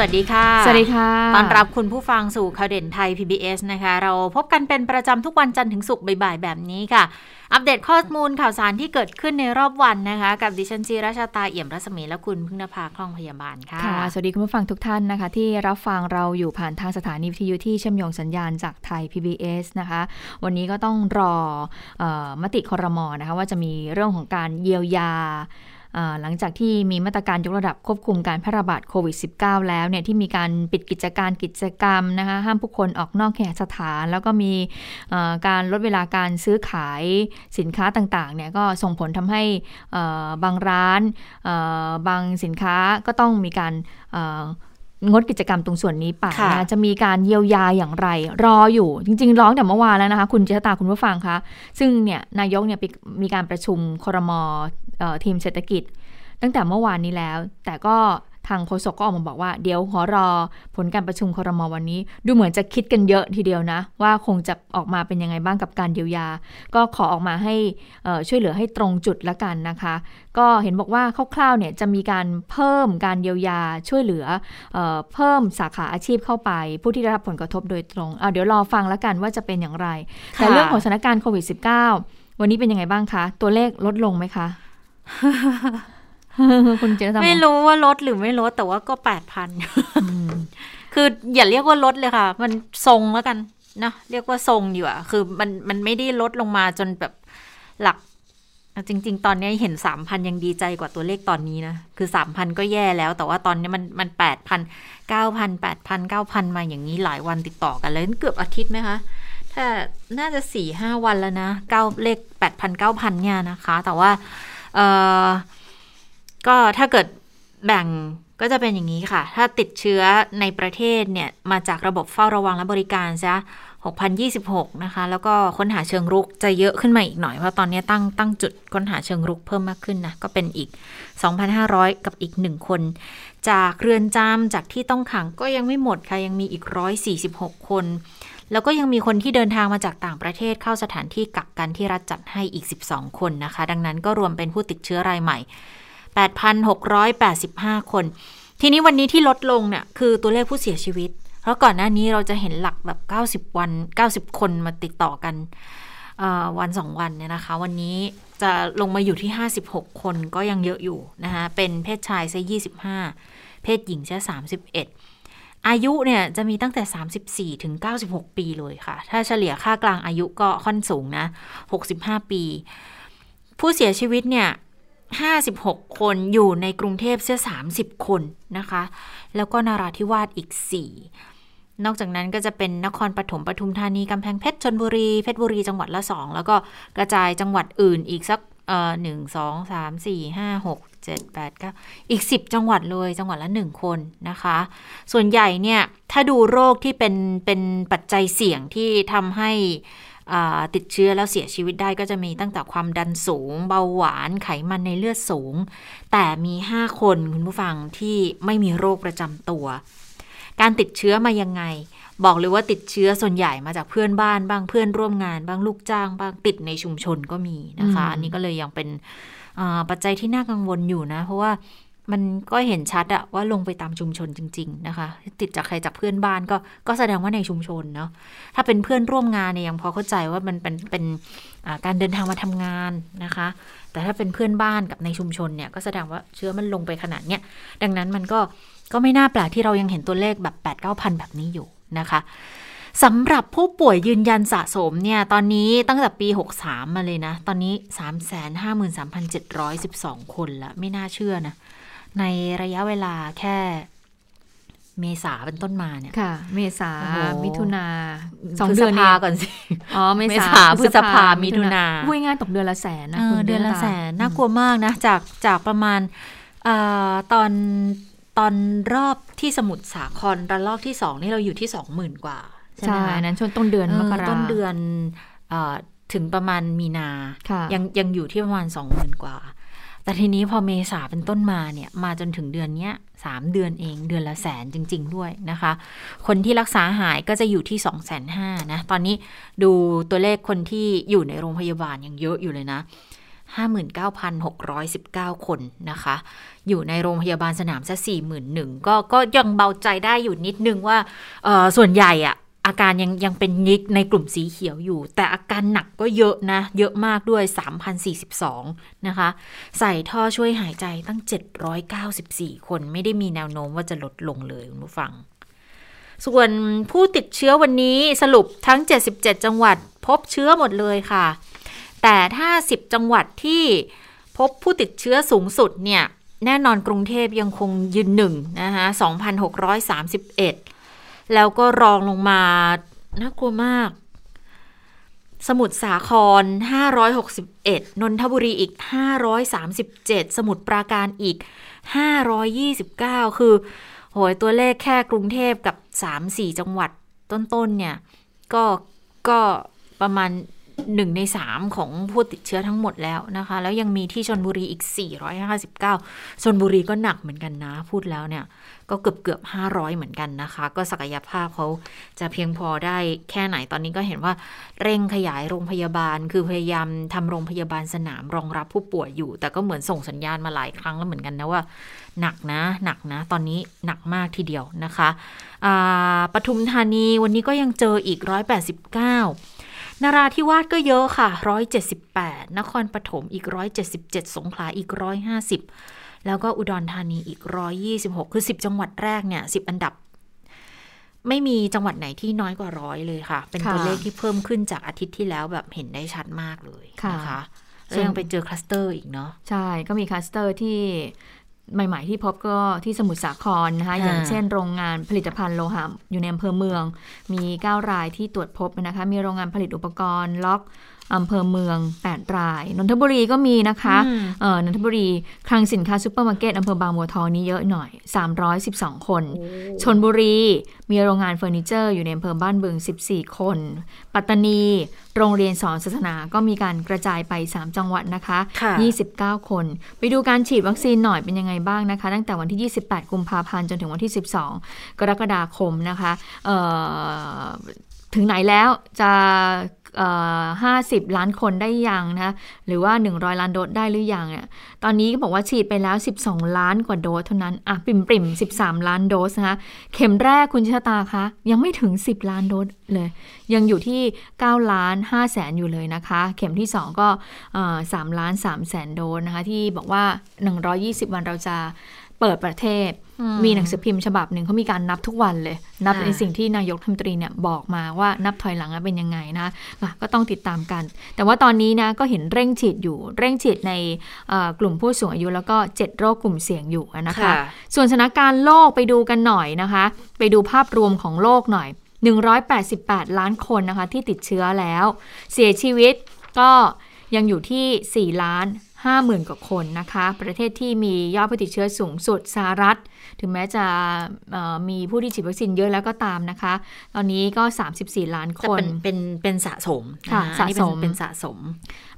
วัสดีค่ะ สวัสดีค่ะต้อนรับคุณผู้ฟังสู่ข่าวเด่นไทย PBS นะคะ เราพบกันเป็นประจำทุกวันจันทร์ถึงศุกร์บ่ายๆแบบนี้ค่ะ อัปเดตข้อมูลข่าวสารที่เกิดขึ้นในรอบวันนะคะ กับดิฉันจีราชาตาเอี่ยมรัศมีและคุณพึ่งนภาคล่องพยาบาลค่ะ ค่ะ สวัสดีคุณผู้ฟังทุกท่านนะคะ ที่รับฟังเราอยู่ผ่านทางสถานีวิทยุที่เชื่อมโยงสัญญาณจากไทย PBS นะคะ วันนี้ก็ต้องรอเออมติคอรมอนะคะว่าจะมีเรื่องของการเยียวยา หลังจากที่มีมาตรการยกระดับควบคุมการแพร่ระบาดโควิด -19 แล้วเนี่ยที่มีการปิดกิจการกิจกรรมนะคะห้ามผู้คนออกนอกเคหสถาน แล้วก็มีการลดเวลาการซื้อขายสินค้าต่างๆเนี่ยก็ส่งผลทำให้บางร้านบางสินค้าก็ต้องมีการ งดกิจกรรมตรงส่วนนี้ไปนะจะมีการเยียวยาอย่างไร รออยู่ จริง ๆ ร้องแต่เมื่อวานแล้วนะคะ คุณเจษตาคุณผู้ฟังคะซึ่งเนี่ยนายกเนี่ยมีการประชุมครมทีมเศรษฐกิจ ตั้งแต่เมื่อวานนี้แล้ว แต่ก็ ทางโฆษกก็ออกมาบอกว่า เดี๋ยวขอรอผลการประชุมครมวันนี้ ดูเหมือนจะคิดกันเยอะทีเดียวนะ ว่าคงจะออกมาเป็นยังไงบ้างกับการเยียวยา ก็ขอออกมาให้ช่วยเหลือให้ตรงจุดละกันนะคะ ก็เห็นบอกว่าคร่าวๆเนี่ยจะมีการเพิ่มการเยียวยาช่วยเหลือเอเพิ่มสาขาอาชีพเข้าไป ผู้ที่ได้รับผลกระทบโดยตรงเเดี๋ยวรอฟังละกันว่าจะเป็นอย่างไร แต่เรื่องของสถานการณ์โควิด -19 วันนี้เป็นยังไงบ้างคะ ตัวเลขลดลงไหมคะ คุณเจษไม่รู้ว่าลดหรือไม่ลดแต่ว่าก็แปดพันคืออย่าเรียกว่าลดเลยค่ะ มันทรงแล้วกันนะเรียกว่าทรงอยู่อะคือมันมันไม่ได้ลดลงมาจนแบบหลัก จริง ๆ ตอนนี้เห็นสามพันยังดีใจกว่าตัวเลขตอนนี้นะ คือสามพันก็แย่แล้ว แต่ว่าตอนนี้มันมันแปดพันเก้าพันแปดพันเก้าพันมาอย่างนี้หลายวันติดต่อกันเลยเกือบอาทิตย์ไหมคะถ้าน่าจะสี่ห้าวันแล้วนะเก้าเลขแปดพันเก้าพันเนี่ยนะคะ แต่ว่า เออ ก็ถ้าเกิดแบ่งก็จะเป็นอย่างนี้ค่ะ ถ้าติดเชื้อในประเทศเนี่ย มาจากระบบเฝ้าระวังและบริการซะ6,026 นะคะ แล้วก็ค้นหาเชิงรุกจะเยอะขึ้นมาอีกหน่อย เพราะตอนนี้ตั้งตั้งจุดค้นหาเชิงรุกเพิ่มมากขึ้นนะ ก็เป็นอีก 2,500 กับอีก 1 คน จากเรือนจำจากที่ต้องขังก็ยังไม่หมดค่ะ ยังมีอีก 146 คน แล้วก็ยังมีคนที่เดินทางมาจากต่างประเทศเข้าสถานที่กักกันที่รัฐจัดให้อีก 12 คนนะคะ ดังนั้นก็รวมเป็นผู้ติดเชื้อรายใหม่ 8,685 คน ทีนี้วันนี้ที่ลดลงเนี่ยคือตัวเลขผู้เสียชีวิต เพราะก่อนหน้านี้เราจะเห็นหลักแบบ 90 วัน 90 คนมาติดต่อกันวันสองวันเนี่ยนะคะ วันนี้จะลงมาอยู่ที่ 56 คนก็ยังเยอะอยู่นะคะเป็นเพศชายซะ25 เพศหญิงซะ31 อายุเนี่ยจะมีตั้งแต่ 34 ถึง 96 ปีเลยค่ะ ถ้าเฉลี่ยค่ากลางอายุก็ค่อนสูงนะ 65 ปี ผู้เสียชีวิตเนี่ย 56 คนอยู่ในกรุงเทพเสีย30 คนนะคะ แล้วก็นาราธิวาสอีก 4 นอกจากนั้นก็จะเป็นนครปฐมปทุมธานีกำแพงเพชรชนบุรีเพชรบุรีจังหวัดละ 2 แล้วก็กระจายจังหวัดอื่นอีกสักเอ่อหนึ่งสองสามสี่ห้าหกเจ็ดแปดเก้าอีก 10 จังหวัดเลยจังหวัดละ 1 คนนะคะ ส่วนใหญ่เนี่ย ถ้าดูโรคที่เป็นเป็นปัจจัยเสี่ยงที่ทำให้ ติดเชื้อแล้วเสียชีวิตได้ก็จะมีตั้งแต่ความดันสูง เบาหวานไขมันในเลือดสูง แต่มี 5 คนคุณผู้ฟังที่ไม่มีโรคประจำตัว การติดเชื้อมายังไง บอกเลยว่าติดเชื้อส่วนใหญ่มาจากเพื่อนบ้านบ้างเพื่อนร่วมงานบ้างลูกจ้างบ้างติดในชุมชนก็มีนะคะ อันนี้ก็เลยยังเป็นปัจจัยที่น่ากังวลอยู่นะ เพราะว่า มันก็เห็นชัดอะว่าลงไปตามชุมชนจริง ๆ นะคะ ติดจากใครจากเพื่อนบ้านก็ก็แสดงว่าในชุมชนเนาะถ้าเป็นเพื่อนร่วมงานเนี่ยยังพอเข้าใจว่ามันเป็นเป็นการเดินทางมาทำงานนะคะ แต่ถ้าเป็นเพื่อนบ้านกับในชุมชนเนี่ยก็แสดงว่าเชื้อมันลงไปขนาดเนี้ยดังนั้นมันก็ก็ไม่น่าแปลกที่เรายังเห็นตัวเลขแบบ8ปดเก้าพันแบบนี้อยู่นะคะสำหรับผู้ป่วยยืนยันสะสมเนี่ย ตอนนี้ตั้งแต่ปี 63 มาเลยนะ ตอนนี้ 353,712 คนละ ไม่น่าเชื่อนะ ในระยะเวลาแค่เมษาเป็นต้นมาเนี่ยค่ะ เมษามิถุนาสองเดือนก่อนสิอ๋อเมษาพฤษภามิถุนาพูดง่ายตกเดือนละแสนนะเดือนละแสนน่ากลัวมากนะ จากจากประมาณอตอนตอนรอบที่สมุทรสาครระลอกที่สองนี่เราอยู่ที่สองหมื่นกว่าใช่ไหมนั้นช่วงต้นเดือนมกราต้นเดือนถึงประมาณมีนายังยังอยู่ที่ประมาณสองหมื่นกว่า แต่ทีนี้พอเมษาเป็นต้นมาเนี่ยมาจนถึงเดือนเนี้ยสามเดือนเองเดือนละแสนจริง ๆ ด้วยนะคะ คนที่รักษาหายก็จะอยู่ที่2องแสนห้านะ ตอนนี้ดูตัวเลขคนที่อยู่ในโรงพยาบาลยังเยอะอยู่เลยนะ59,619 คนนะคะ อยู่ในโรงพยาบาลสนามซะ41,000ก็ก็ยังเบาใจได้อยู่นิดนึงว่าส่วนใหญ่อะ อาการยังยังเป็นยิกในกลุ่มสีเขียวอยู่ แต่อาการหนักก็เยอะนะ เยอะมากด้วย 3,042 นะคะ ใส่ท่อช่วยหายใจตั้ง 794 คน ไม่ได้มีแนวโน้มว่าจะลดลงเลยคุณผู้ฟัง ส่วนผู้ติดเชื้อวันนี้สรุปทั้ง 77 จังหวัดพบเชื้อหมดเลยค่ะ แต่ถ้า 10 จังหวัดที่พบผู้ติดเชื้อสูงสุดเนี่ย แน่นอนกรุงเทพยังคงยืนหนึ่งนะคะ2,631 แล้วก็รองลงมาน่ากลัวมาก สมุทรสาคร 561 นนทบุรีอีก 537 สมุทรปราการอีก 529 คือ โหยตัวเลขแค่กรุงเทพกับ 3-4 จังหวัดต้นๆเนี่ย ก็ก็ประมาณ1ใน3ของผู้ติดเชื้อทั้งหมดแล้วนะคะ แล้วยังมีที่ชนบุรีอีก 459ชนบุรีก็หนักเหมือนกันนะ พูดแล้วเนี่ย ก็เกือบเกือบ500เหมือนกันนะคะ ก็ศักยภาพเขาจะเพียงพอได้แค่ไหนตอนนี้ก็เห็นว่าเร่งขยายโรงพยาบาล คือพยายามทำโรงพยาบาลสนามรองรับผู้ป่วยอยู่ แต่ก็เหมือนส่งสัญญาณมาหลายครั้งแล้วเหมือนกันนะว่า หนักนะหนักนะ ตอนนี้หนักมากทีเดียวนะคะปทุมธานีวันนี้ก็ยังเจออีก 189นาราธิวาสก็เยอะค่ะ 178 นครปฐมอีก 177 สงขลาอีก 150 แล้วก็อุดรธานีอีก 126 คือ 10 จังหวัดแรกเนี่ย 10 อันดับ ไม่มีจังหวัดไหนที่น้อยกว่าร้อยเลยค่ะ เป็นตัวเลขที่เพิ่มขึ้นจากอาทิตย์ที่แล้วแบบเห็นได้ชัดมากเลยนะคะแล้วยังไปเจอคลัสเตอร์อีกเนาะใช่ก็มีคลัสเตอร์ที่ใหม่ ๆ ที่พบก็ที่สมุทรสาครนะคะอย่างเช่นโรงงานผลิตภัณฑ์โลหะอยู่ในอำเภอเมือง มี 9 รายที่ตรวจพบนะคะ มีโรงงานผลิตอุปกรณ์ล็อก อำเภอเมือง 8 ราย นนทบุรีก็มีนะคะเออนนทบุรีคลังสินค้าซูเปอร์มาร์เก็ตอำเภอบางบัวทองนี้เยอะหน่อย 312 คน ชลบุรี มีโรงงานเฟอร์นิเจอร์อยู่ในอำเภอบ้านบึง 14 คน ปัตตานี โรงเรียนสอนศาสนาก็มีการกระจายไป 3 จังหวัดนะคะ29 คน ไปดูการฉีดวัคซีนหน่อยเป็นยังไงบ้างนะคะ ตั้งแต่วันที่ 28 กุมภาพันธ์จนถึงวันที่ 12 กรกฎาคมนะคะถึงไหนแล้วจะ ห้าสิบล้านคนได้ยังนะหรือว่า 100 ล้านโดสได้หรือยังเนี่ยตอนนี้ก็บอกว่าฉีดไปแล้ว 12 ล้านกว่าโดสเท่านั้นอะปิ่มปริม13 ล้านโดสนะคะเข็มแรกคุณชะตาคะยังไม่ถึง 10 ล้านโดสเลย ยังอยู่ที่ 9 ล้าน5แสนอยู่เลยนะคะ เข็มที่ 2 ก็สามล้าน3แสนโดสนะคะที่บอกว่า 120 วันเราจะ เปิดประเทศ มีหนังสือพิมพ์ฉบับหนึ่งเขามีการนับทุกวันเลย นับในสิ่งที่นายกรัฐมนตรีเนี่ยบอกมาว่านับถอยหลังเป็นยังไงนะก็ต้องติดตามกัน แต่ว่าตอนนี้นะก็เห็นเร่งฉีดอยู่ เร่งฉีดในกลุ่มผู้สูงอายุแล้วก็ 7 โรคกลุ่มเสี่ยงอยู่นะคะ ส่วนสถานการณ์โลกไปดูกันหน่อยนะคะ ไปดูภาพรวมของโลกหน่อย 188 ล้านคนนะคะที่ติดเชื้อแล้ว เสียชีวิตก็ยังอยู่ที่ 4 ล้าน 50,000 กว่าคนนะคะ ประเทศที่มียอดผู้ติดเชื้อสูงสุดสหรัฐ ถึงแม้จะมีผู้ที่ฉีดวัคซีนเยอะแล้วก็ตามนะคะ ตอนนี้ก็ 34 ล้านคน เป็นเป็นสะสมค่ะสะสมเป็นสะสม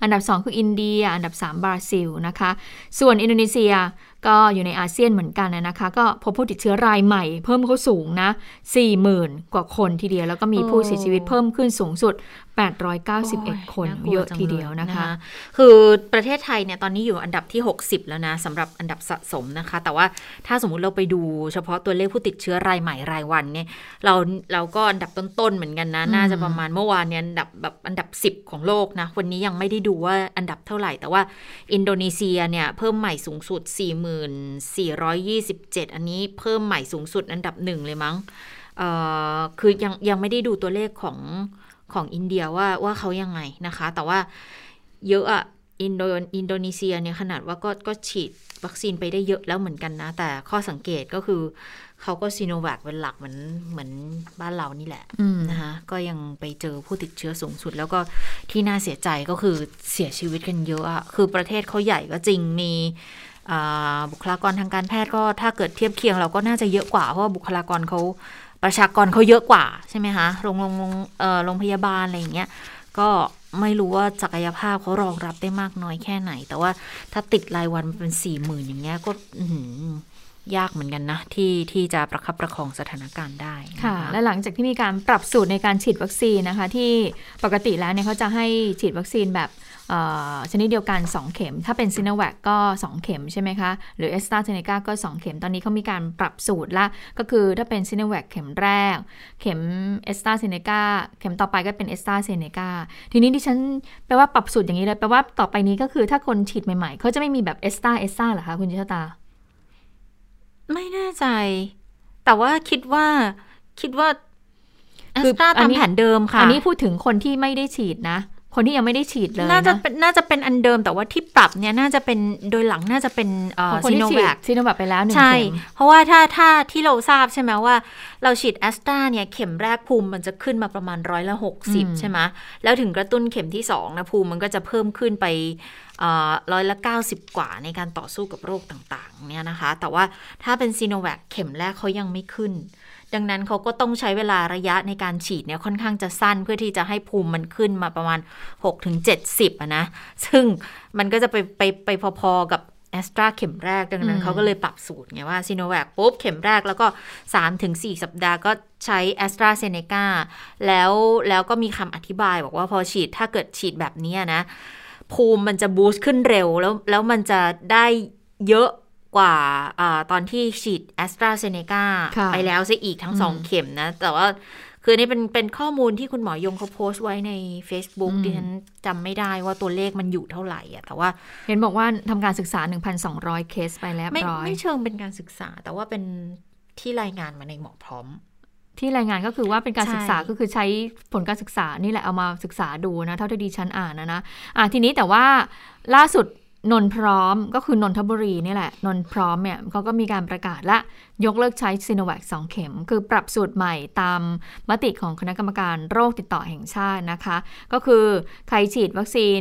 อันดับ 2 คืออินเดีย อันดับ 3 บราซิลนะคะ ส่วนอินโดนีเซียก็อยู่ในอาเซียนเหมือนกันนะคะ ก็พบผู้ติดเชื้อรายใหม่เพิ่มเขาสูงนะ 40,000 กว่าคนทีเดียว แล้วก็มีผู้เสียชีวิตเพิ่มขึ้นสูงสุด891 คนเยอะทีเดียวนะคะ คือประเทศไทยเนี่ยตอนนี้อยู่อันดับที่ 60 แล้วนะสำหรับอันดับสะสมนะคะ แต่ว่าถ้าสมมุติเราไปดูเฉพาะตัวเลขผู้ติดเชื้อรายใหม่รายวันเนี่ยเราเราก็อันดับต้นๆเหมือนกันนะ น่าจะประมาณเมื่อวานเนี่ยอันดับแบบอันดับ 10 ของโลกนะ วันนี้ยังไม่ได้ดูว่าอันดับเท่าไหร่ แต่ว่าอินโดนีเซียเนี่ยเพิ่มใหม่สูงสุด 4427 อันนี้เพิ่มใหม่สูงสุดอันดับหนึ่งเลยมั้งคือยังยังไม่ได้ดูตัวเลขของ ของอินเดียว่าว่าเขายังไงนะคะ แต่ว่าเยอะอะอินโดอินโดนีเซียเนี่ยขนาดว่าก็ก็ฉีดวัคซีนไปได้เยอะแล้วเหมือนกันนะ แต่ข้อสังเกตก็คือเขาก็ซีโนแวคเป็นหลักเหมือนเหมือนบ้านเรานี่แหละนะคะก็ยังไปเจอผู้ติดเชื้อสูงสุด แล้วก็ที่น่าเสียใจก็คือเสียชีวิตกันเยอะอะคือประเทศเขาใหญ่ก็จริงมีบุคลากรทางการแพทย์ก็ถ้าเกิดเทียบเคียงเราก็น่าจะเยอะกว่าเพราะว่าบุคลากรเขา ประชากรเขาเยอะกว่าใช่ไหมคะโรงโรงโรงโรงพยาบาลอะไรอย่างเงี้ยก็ไม่รู้ว่าศักยภาพเขารองรับได้มากน้อยแค่ไหน แต่ว่าถ้าติดรายวันมันเป็นสี่หมื่นอย่างเงี้ยก็ยากเหมือนกันนะ ที่ที่จะประคับประคองสถานการณ์ได้ค่ะ และหลังจากที่มีการปรับสูตรในการฉีดวัคซีนนะคะ ที่ปกติแล้วเนี่ยเขาจะให้ฉีดวัคซีนแบบ ชนิดเดียวกัน 2 เข็ม ถ้าเป็นซีโนแวคก็ 2 เข็มใช่ไหมคะ หรือแอสตราเซเนกาก็ 2 เข็ม ตอนนี้เขามีการปรับสูตรละ ก็คือถ้าเป็นซีโนแวคเข็มแรก เข็มแอสตราเซเนกาเข็มต่อไปก็เป็นแอสตราเซเนกาทีนี้ดิฉันแปลว่าปรับสูตรอย่างนี้เลย แปลว่าต่อไปนี้ก็คือถ้าคนฉีดใหม่ๆ เขาจะไม่มีแบบแอสตราแอสตราหรอคะคุณจิตตา ไม่แน่ใจ แต่ว่าคิดว่าคิดว่าแอสตราตามแผนเดิมค่ะ อันนี้พูดถึงคนที่ไม่ได้ฉีดนะ คนที่ยังไม่ได้ฉีดเลยน่าจะเป็นน่าจะเป็นอันเดิมแต่ว่าที่ปรับเนี่ยน่าจะเป็นโดยหลังน่าจะเป็นซีโนแวคซีโนแวคไปแล้วหนึ่งเข็มใช่ เพราะว่าถ้าถ้าที่เราทราบใช่ไหมว่า เราฉีดแอสตราเนี่ยเข็มแรกภูมิมันจะขึ้นมาประมาณร้อยละหกสิบใช่ไหมแล้วถึงกระตุ้นเข็มที่สองนะภูมิมันก็จะเพิ่มขึ้นไปร้อยละเก้าสิบกว่าในการต่อสู้กับโรคต่างๆเนี่ยนะคะ แต่ว่าถ้าเป็นซีโนแวคเข็มแรกเขายังไม่ขึ้น ดังนั้นเขาก็ต้องใช้เวลาระยะในการฉีดเนี่ยค่อนข้างจะสั้นเพื่อที่จะให้ภูมิมันขึ้นมาประมาณ 6-70ถึงอะนะ ซึ่งมันก็จะไปไปไปพอๆกับแอสตราเข็มแรกดังนั้นเขาก็เลยปรับสูตรไงว่าซีโนแวคปุ๊บเข็มแรกแล้วก็ 3-4 สัปดาห์ก็ใช้แอสตราเซเนกาแล้วแล้วก็มีคำอธิบายบอกว่าพอฉีดถ้าเกิดฉีดแบบนี้นะ ภูมิมันจะ boost ขึ้นเร็วแล้วแล้วมันจะได้เยอะ กว่าตอนที่ฉีดแอสตราเซเนกาไปแล้วซะอีกทั้งสองเข็มนะ แต่ว่าคือนี่เป็นเป็นข้อมูลที่คุณหมอยงเขาโพสต์ไว้ใน Facebook ดิฉันจำไม่ได้ว่าตัวเลขมันอยู่เท่าไหร่อะแต่ว่าเห็นบอกว่าทำการศึกษา 1,200 เคสไปแล้วไม่ไม่เชิงเป็นการศึกษา แต่ว่าเป็นที่รายงานมาในหมอพร้อม ที่รายงานก็คือว่าเป็นการศึกษาก็คือใช้ผลการศึกษานี่แหละเอามาศึกษาดูนะ เท่าที่ดีฉันอ่านนะนะอ่าทีนี้แต่ว่าล่าสุด นนพร้อมก็คือนนทบุรีนี่แหละ นนพร้อมเนี่ยเขาก็มีการประกาศละยกเลิกใช้ซีโนแวค2เข็ม คือปรับสูตรใหม่ตามมติของคณะกรรมการโรคติดต่อแห่งชาตินะคะ ก็คือใครฉีดวัคซีน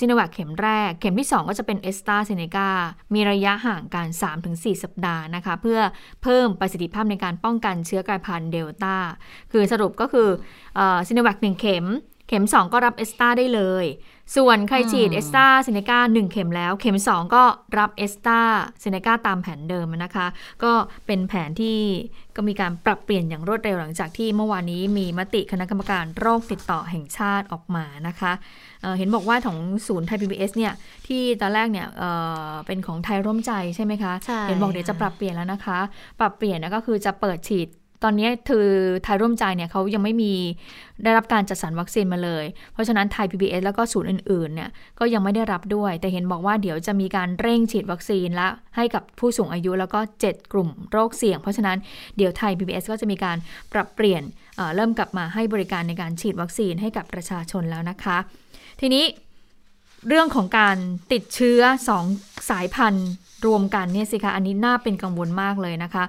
ซีโนแวคเข็มแรก เข็มที่ 2 ก็จะเป็นแอสตราเซเนกามีระยะห่างกัน 3-4 สัปดาห์นะคะ เพื่อเพิ่มประสิทธิภาพในการป้องกันเชื้อกลายพันธุ์เดลต้าคือสรุปก็คือซีโนแวคหนึ่งเข็ม เข็ม 2 ก็รับแอสตราได้เลย ส่วนใครฉีดแอสตราเซเนกาหนึ่งเข็มแล้ว เข็ม 2 ก็รับเอสตาเซเนกาตามแผนเดิมนะคะ ก็เป็นแผนที่ก็มีการปรับเปลี่ยนอย่างรวดเร็วหลังจากที่เมื่อวานนี้มีมติคณะกรรมการโรคติดต่อแห่งชาติออกมานะคะเเห็นบอกว่าของศูนย์ไทย PBS เนี่ยที่ตอนแรกเนี่ยเเป็นของไทยร่วมใจใช่ไหมคะ เห็นบอกเดี๋ยวจะปรับเปลี่ยนแล้วนะคะ ปรับเปลี่ยนนะก็คือจะเปิดฉีด ตอนนี้คือไทยร่วมใจเนี่ยเขายังไม่มีได้รับการจัดสรรวัคซีนมาเลย เพราะฉะนั้นไทย PBS แล้วก็ศูนย์อื่นๆเนี่ยก็ยังไม่ได้รับด้วย แต่เห็นบอกว่าเดี๋ยวจะมีการเร่งฉีดวัคซีนละให้กับผู้สูงอายุแล้วก็ 7 กลุ่มโรคเสี่ยง เพราะฉะนั้นเดี๋ยวไทย PBS ก็จะมีการปรับเปลี่ยนเริ่มกลับมาให้บริการในการฉีดวัคซีนให้กับประชาชนแล้วนะคะ ทีนี้เรื่องของการติดเชื้อ 2 สายพันธุ์ รวมกันเนี่ยสิคะอันนี้น่าเป็นกังวลมากเลยนะคะ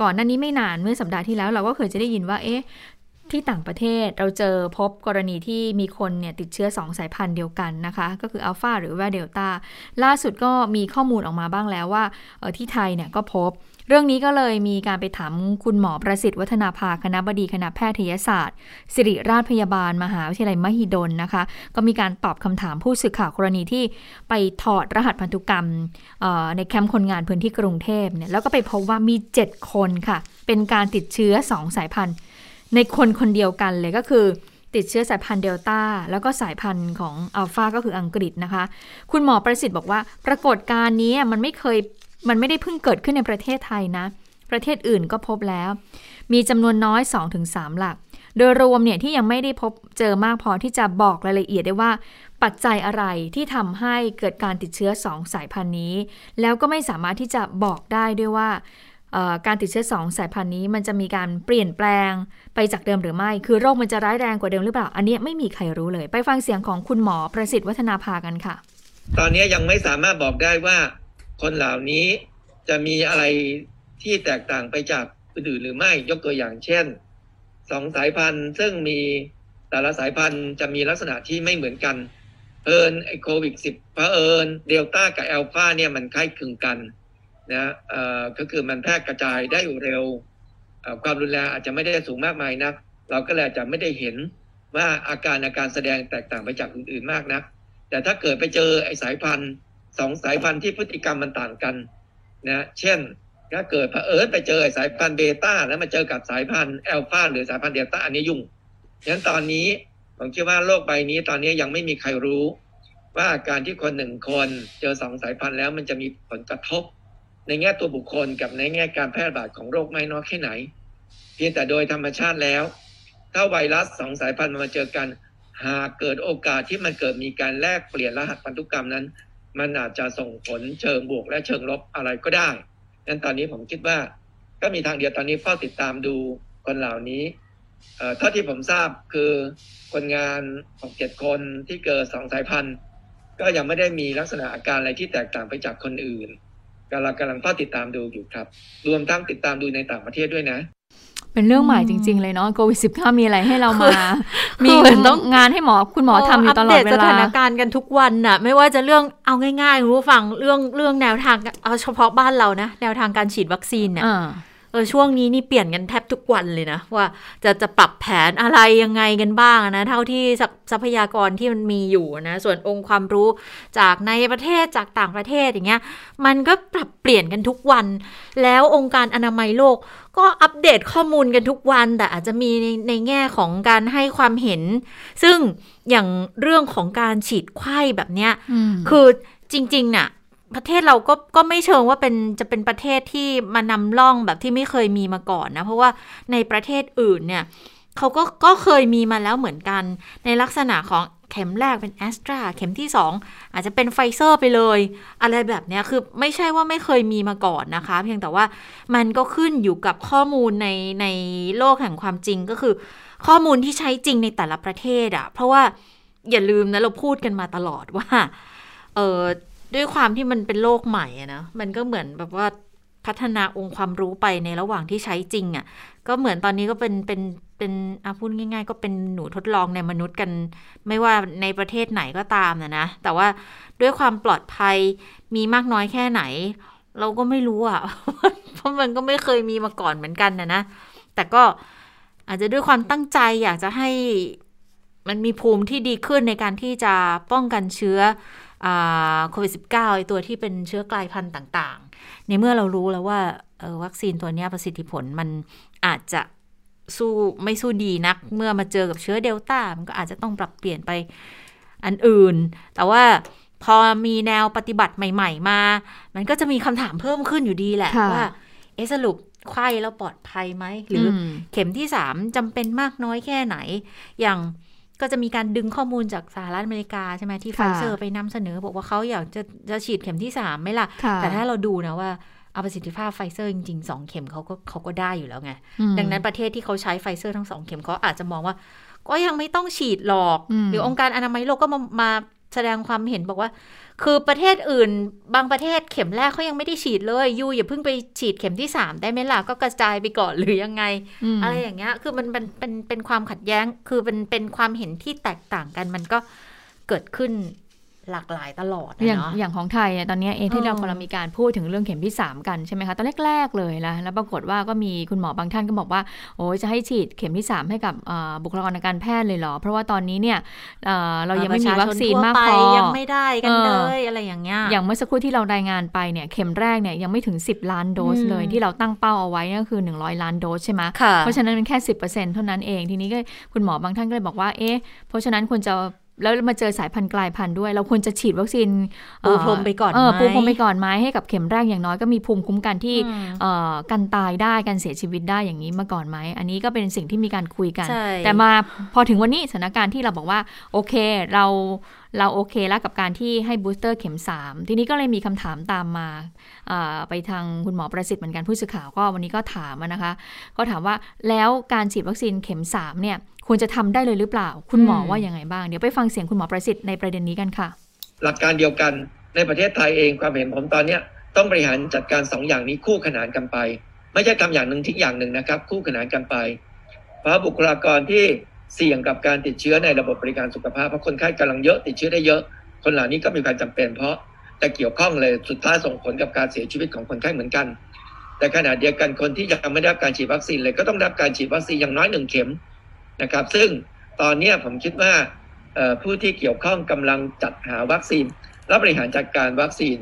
ก่อนหน้านี้ไม่นานเมื่อสัปดาห์ที่แล้วเราก็เคยจะได้ยินว่าเอ๊ะที่ต่างประเทศเราเจอพบกรณีที่มีคนเนี่ยติดเชื้อ 2 สายพันธุ์เดียวกันนะคะ ก็คืออัลฟาหรือว่าเดลต้าล่าสุดก็มีข้อมูลออกมาบ้างแล้วว่าที่ไทยเนี่ยก็พบ เรื่องนี้ก็เลยมีการไปถามคุณหมอประสิทธิ์วัฒนาภาคณะบดีคณะแพทยศาสตร์ ศิริราชพยาบาลมหาวิทยาลัยมหิดลนะคะ ก็มีการตอบคำถามผู้สื่อข่าวกรณีที่ไปถอดรหัสพันธุกรรมในแคมป์คนงานพื้นที่กรุงเทพเนี่ยแล้วก็ไปพบว่ามี 7 คนค่ะ เป็นการติดเชื้อ 2 สายพันธุ์ ในคนคนเดียวกันเลยก็คือติดเชื้อสายพันธุ์เดลต้า แล้วก็สายพันธุ์ของอัลฟาก็คืออังกฤษนะคะ คุณหมอประสิทธิ์บอกว่าปรากฏการณ์นี้มันไม่เคย มันไม่ได้เพิ่งเกิดขึ้นในประเทศไทยนะ ประเทศอื่นก็พบแล้ว มีจำนวนน้อย 2-3 หลัก โดยรวมเนี่ยที่ยังไม่ได้พบเจอมากพอที่จะบอกรายละเอียดได้ว่า ปัจจัยอะไรที่ทำให้เกิดการติดเชื้อ 2 สายพันธุ์นี้ แล้วก็ไม่สามารถที่จะบอกได้ด้วยว่าการติดเชื้อ 2 สายพันธุ์นี้ มันจะมีการเปลี่ยนแปลงไปจากเดิมหรือไม่ คือโรคมันจะร้ายแรงกว่าเดิมหรือเปล่า อันนี้ไม่มีใครรู้เลย ไปฟังเสียงของคุณหมอประสิทธิ์วัฒนาภากันค่ะ ตอนนี้ยังไม่สามารถบอกได้ว่า คนเหล่านี้จะมีอะไรที่แตกต่างไปจากอื่นหรือไม่ยกตัวอย่างเช่นสองสายพันธุ์ซึ่งมีแต่ละสายพันธุ์จะมีลักษณะที่ไม่เหมือนกันเอิญไอโควิดสิบเพอเอิญเดลต้ากับแอลฟาเนี่ยมันคล้ายคลึงกันนะเอ่อก็คือมันแพร่กระจายได้เร็ว ความรุนแรงอาจจะไม่ได้สูงมากมายนะเราก็เลยจะไม่ได้เห็นว่าอาการอาการแสดงแตกต่างไปจากอื่นๆมากนะแต่ถ้าเกิดไปเจอไอ้สายพันธุ์ สองสายพันธุ์ที่พฤติกรรมมันต่างกันนะเช่นถ้าเกิดเผอิญไปเจอสายพันธุ์เบต้าแล้วมาเจอกับสายพันธุ์แอลฟาหรือสายพันธุ์เดลต้าอันนี้ยุ่งฉะนั้นตอนนี้ผมคิดว่าโลกใบนี้ตอนนี้ยังไม่มีใครรู้ ว่าการที่คนหนึ่งคนเจอสองสายพันธุ์แล้วมันจะมีผลกระทบ ในแง่ตัวบุคคลกับในแง่การแพร่ระบาดของโรคไม่น้อยแค่ไหน เพียงแต่โดยธรรมชาติแล้ว ถ้าไวรัสสองสายพันธุ์มาเจอกัน หากเกิดโอกาสที่มันเกิดมีการแลกเปลี่ยนรหัสพันธุกรรมนั้น มันอาจจะส่งผลเชิงบวกและเชิงลบอะไรก็ได้ดังนั้นตอนนี้ผมคิดว่า ก็มีทางเดียวตอนนี้เฝ้าติดตามดูคนเหล่านี้เอ่อเท่าที่ผมทราบคือคนงานหกเจ็ดคนที่เกิดสองสายพันธุ์ ก็ยังไม่ได้มีลักษณะอาการอะไรที่แตกต่างไปจากคนอื่นกำลังกำลังเฝ้าติดตามดูอยู่ครับ รวมทั้งติดตามดูในต่างประเทศด้วยนะ เป็นเรื่องใหม่จริง ๆ เลยเนาะโควิด -19 มีอะไรให้เรามาคือมีเหมือนต้องงานให้หมอคุณหมอทำอยู่ตลอดเวปเตสลาถานการณ์กันทุกวันน่ะ ไม่ว่าจะเรื่องเอาง่ายๆคุณผู้ฟังเรื่องเรื่องแนวทางเอาเฉพาะบ้านเรานะ แนวทางการฉีดวัคซีนเนี่ยอ่าเออช่วงนี้นี่เปลี่ยนกันแทบทุกวันเลยนะ ว่าจะจะปรับแผนอะไรยังไงกันบ้างนะเท่าที่ทรัพทรัพยากรที่มันมีอยู่นะ ส่วนองค์ความรู้จากในประเทศจากต่างประเทศอย่างเงี้ย มันก็ปรับเปลี่ยนกันทุกวัน แล้วองค์การอนามัยโลก ก็อัปเดตข้อมูลกันทุกวัน แต่อาจจะมีในในแง่ของการให้ความเห็น ซึ่งอย่างเรื่องของการฉีดไข้แบบเนี้ยมคือจริงๆน่ะประเทศเราก็ก็ไม่เชิงว่าเป็นจะเป็นประเทศที่มานำร่องแบบที่ไม่เคยมีมาก่อนนะ เพราะว่าในประเทศอื่นเนี่ยเขาก็ก็เคยมีมาแล้วเหมือนกันในลักษณะของ เข็มแรกเป็นแอสตราเข็มที่ 2 อาจจะเป็นไฟเซอร์ไปเลย อะไรแบบนี้คือไม่ใช่ว่าไม่เคยมีมาก่อนนะคะ เพียงแต่ว่ามันก็ขึ้นอยู่กับข้อมูลในในโลกแห่งความจริงก็คือ ข้อมูลที่ใช้จริงในแต่ละประเทศอะเพราะว่าอย่าลืมนะเราพูดกันมาตลอดว่าเออด้วยความที่มันเป็นโลกใหม่นะมันก็เหมือนแบบว่า พัฒนาองค์ความรู้ไปในระหว่างที่ใช้จริงอะก็เหมือนตอนนี้ก็เป็นเป็นเป็นอาพูดง่าย ๆ ก็เป็นหนูทดลองในมนุษย์กัน ไม่ว่าในประเทศไหนก็ตามนะนะ แต่ว่าด้วยความปลอดภัยมีมากน้อยแค่ไหน เราก็ไม่รู้อะเพราะมันก็ไม่เคยมีมาก่อนเหมือนกันนะนะ แต่ก็อาจจะด้วยความตั้งใจอยากจะให้มันมีภูมิที่ดีขึ้นในการที่จะป้องกันเชื้อโควิด -19 ไอตัวที่เป็นเชื้อกลายพันธุ์ต่าง ในเมื่อเรารู้แล้วว่าเออวัคซีนตัวเนี้ยประสิทธิผลมันอาจจะสู้ไม่สู้ดีนัก เมื่อมาเจอกับเชื้อเดลต้ามันก็อาจจะต้องปรับเปลี่ยนไปอันอื่น แต่ว่าพอมีแนวปฏิบัติใหม่ ๆ มา มันก็จะมีคำถามเพิ่มขึ้นอยู่ดีแหละค่ะว่าเอ๊ะสรุปไขว้แล้วปลอดภัยไหมหรืออมเข็มที่สามจำเป็นมากน้อยแค่ไหน อย่าง ก็จะมีการดึงข้อมูลจากสหรัฐอเมริกาใช่ไหมที่ไฟเซอร์ค่ะไปนำเสนอ บอกว่าเขาอยากจะจะฉีดเข็มที่สามไหมล่ะค่ะ แต่ถ้าเราดูนะว่าเอาประสิทธิภาพไฟเซอร์จริงๆสองเข็มเขาก็เขาก็ได้อยู่แล้วไงอืมดังนั้นประเทศที่เขาใช้ไฟเซอร์ทั้งสองเข็มเขาอาจจะมองว่า ก็ยังไม่ต้องฉีดหรอกอืมหรือองค์การอนามัยโลกก็มามา แสดงความเห็นบอกว่า คือประเทศอื่น บางประเทศเข็มแรกเขายังไม่ได้ฉีดเลยยูอย่าเพิ่งไปฉีดเข็มที่สามได้ไหมล่ะก็กระจายไปก่อนหรือยังไงมอะไรอย่างเงี้ย คือมันเป็นเป็นเป็นความขัดแย้ง คือเป็นเป็นความเห็นที่แตกต่างกันมันก็เกิดขึ้น หลากหลายตลอดนะอย่างเนาะอย่างของไทยเนี่ยตอนเนี้ยเองที่เออเรากำลังมีการพูดถึงเรื่องเข็มที่ 3 กันใช่ไหมคะตอนแรกๆเลยนะแล้วปรากฏว่าก็มีคุณหมอบางท่านก็บอกว่าโอ้ยจะให้ฉีดเข็มที่ 3 ให้กับเอ่อบุคลากรทางการแพทย์เลยเหรอ เพราะว่าตอนนี้เนี่ยเอ่อเรายังไม่มีวัคซีนมากพอประชชนทั่วไปยังไม่ได้กันเออเลยอะไรอย่างเงี้ยอย่างเมื่อสักครู่ที่เรารายงานไปเนี่ยเข็มแรกเนี่ยยังไม่ถึง 10 ล้านโดสอืมเลยที่เราตั้งเป้าเอาไว้ก็คือ 100 ล้านโดสใช่ไหมค่ะเพราะฉะนั้นเป็นแค่ 10%เท่านั้นเองทีนี้ก็คุณหมอบางท่านก็เลยบอกว่าเอ๊ะเพราะฉะนั้นควรจะ แล้วมาเจอสายพันธุ์กลายพันธุ์ด้วย เราควรจะฉีดวัคซีนปูพรมไปก่อนเออไหมปูพรมไปก่อนไหมให้กับเข็มแรกอย่างน้อยก็มีภูมิคุ้มกันที่อืมเอ่อกันตายได้กันเสียชีวิตได้อย่างนี้มาก่อนไหมอันนี้ก็เป็นสิ่งที่มีการคุยกันใช่แต่มาพอถึงวันนี้สถานการณ์ที่เราบอกว่าโอเคเรา เราโอเคแล้วกับการที่ให้บูสเตอร์เข็ม 3 ทีนี้ก็เลยมีคำถามตามมาไปทางคุณหมอประสิทธิ์เหมือนกันผู้สื่อข่าวก็วันนี้ก็ถามนะคะ ก็ถามว่าแล้วการฉีดวัคซีนเข็ม 3 เนี่ยควรจะทำได้เลยหรือเปล่า คุณหมอว่ายังไงบ้าง เดี๋ยวไปฟังเสียงคุณหมอประสิทธิ์ในประเด็นนี้กันค่ะ หลักการเดียวกันในประเทศไทยเองความเห็นผมตอนเนี้ยต้องบริหารจัดการสองอย่างนี้คู่ขนานกันไป ไม่ใช่ทำอย่างหนึ่งทิ้งอย่างหนึ่งนะครับ คู่ขนานกันไป เพราะบุคลากรที่ เสี่ยงกับการติดเชื้อในระบบบริการสุขภาพเพราะคนไข้กำลังเยอะติดเชื้อได้เยอะ คนเหล่านี้ก็มีความจำเป็นเพราะจะเกี่ยวข้องเลยสุดท้ายส่งผลกับการเสียชีวิตของคนไข้เหมือนกัน แต่ขณะเดียวกันคนที่ยังไม่ได้รับการฉีดวัคซีนเลยก็ต้องรับการฉีดวัคซีนอย่างน้อยหนึ่งเข็มนะครับ ซึ่งตอนนี้ผมคิดว่าผู้ที่เกี่ยวข้องกำลังจัดหาวัคซีนและบริหารจัดการวัคซีน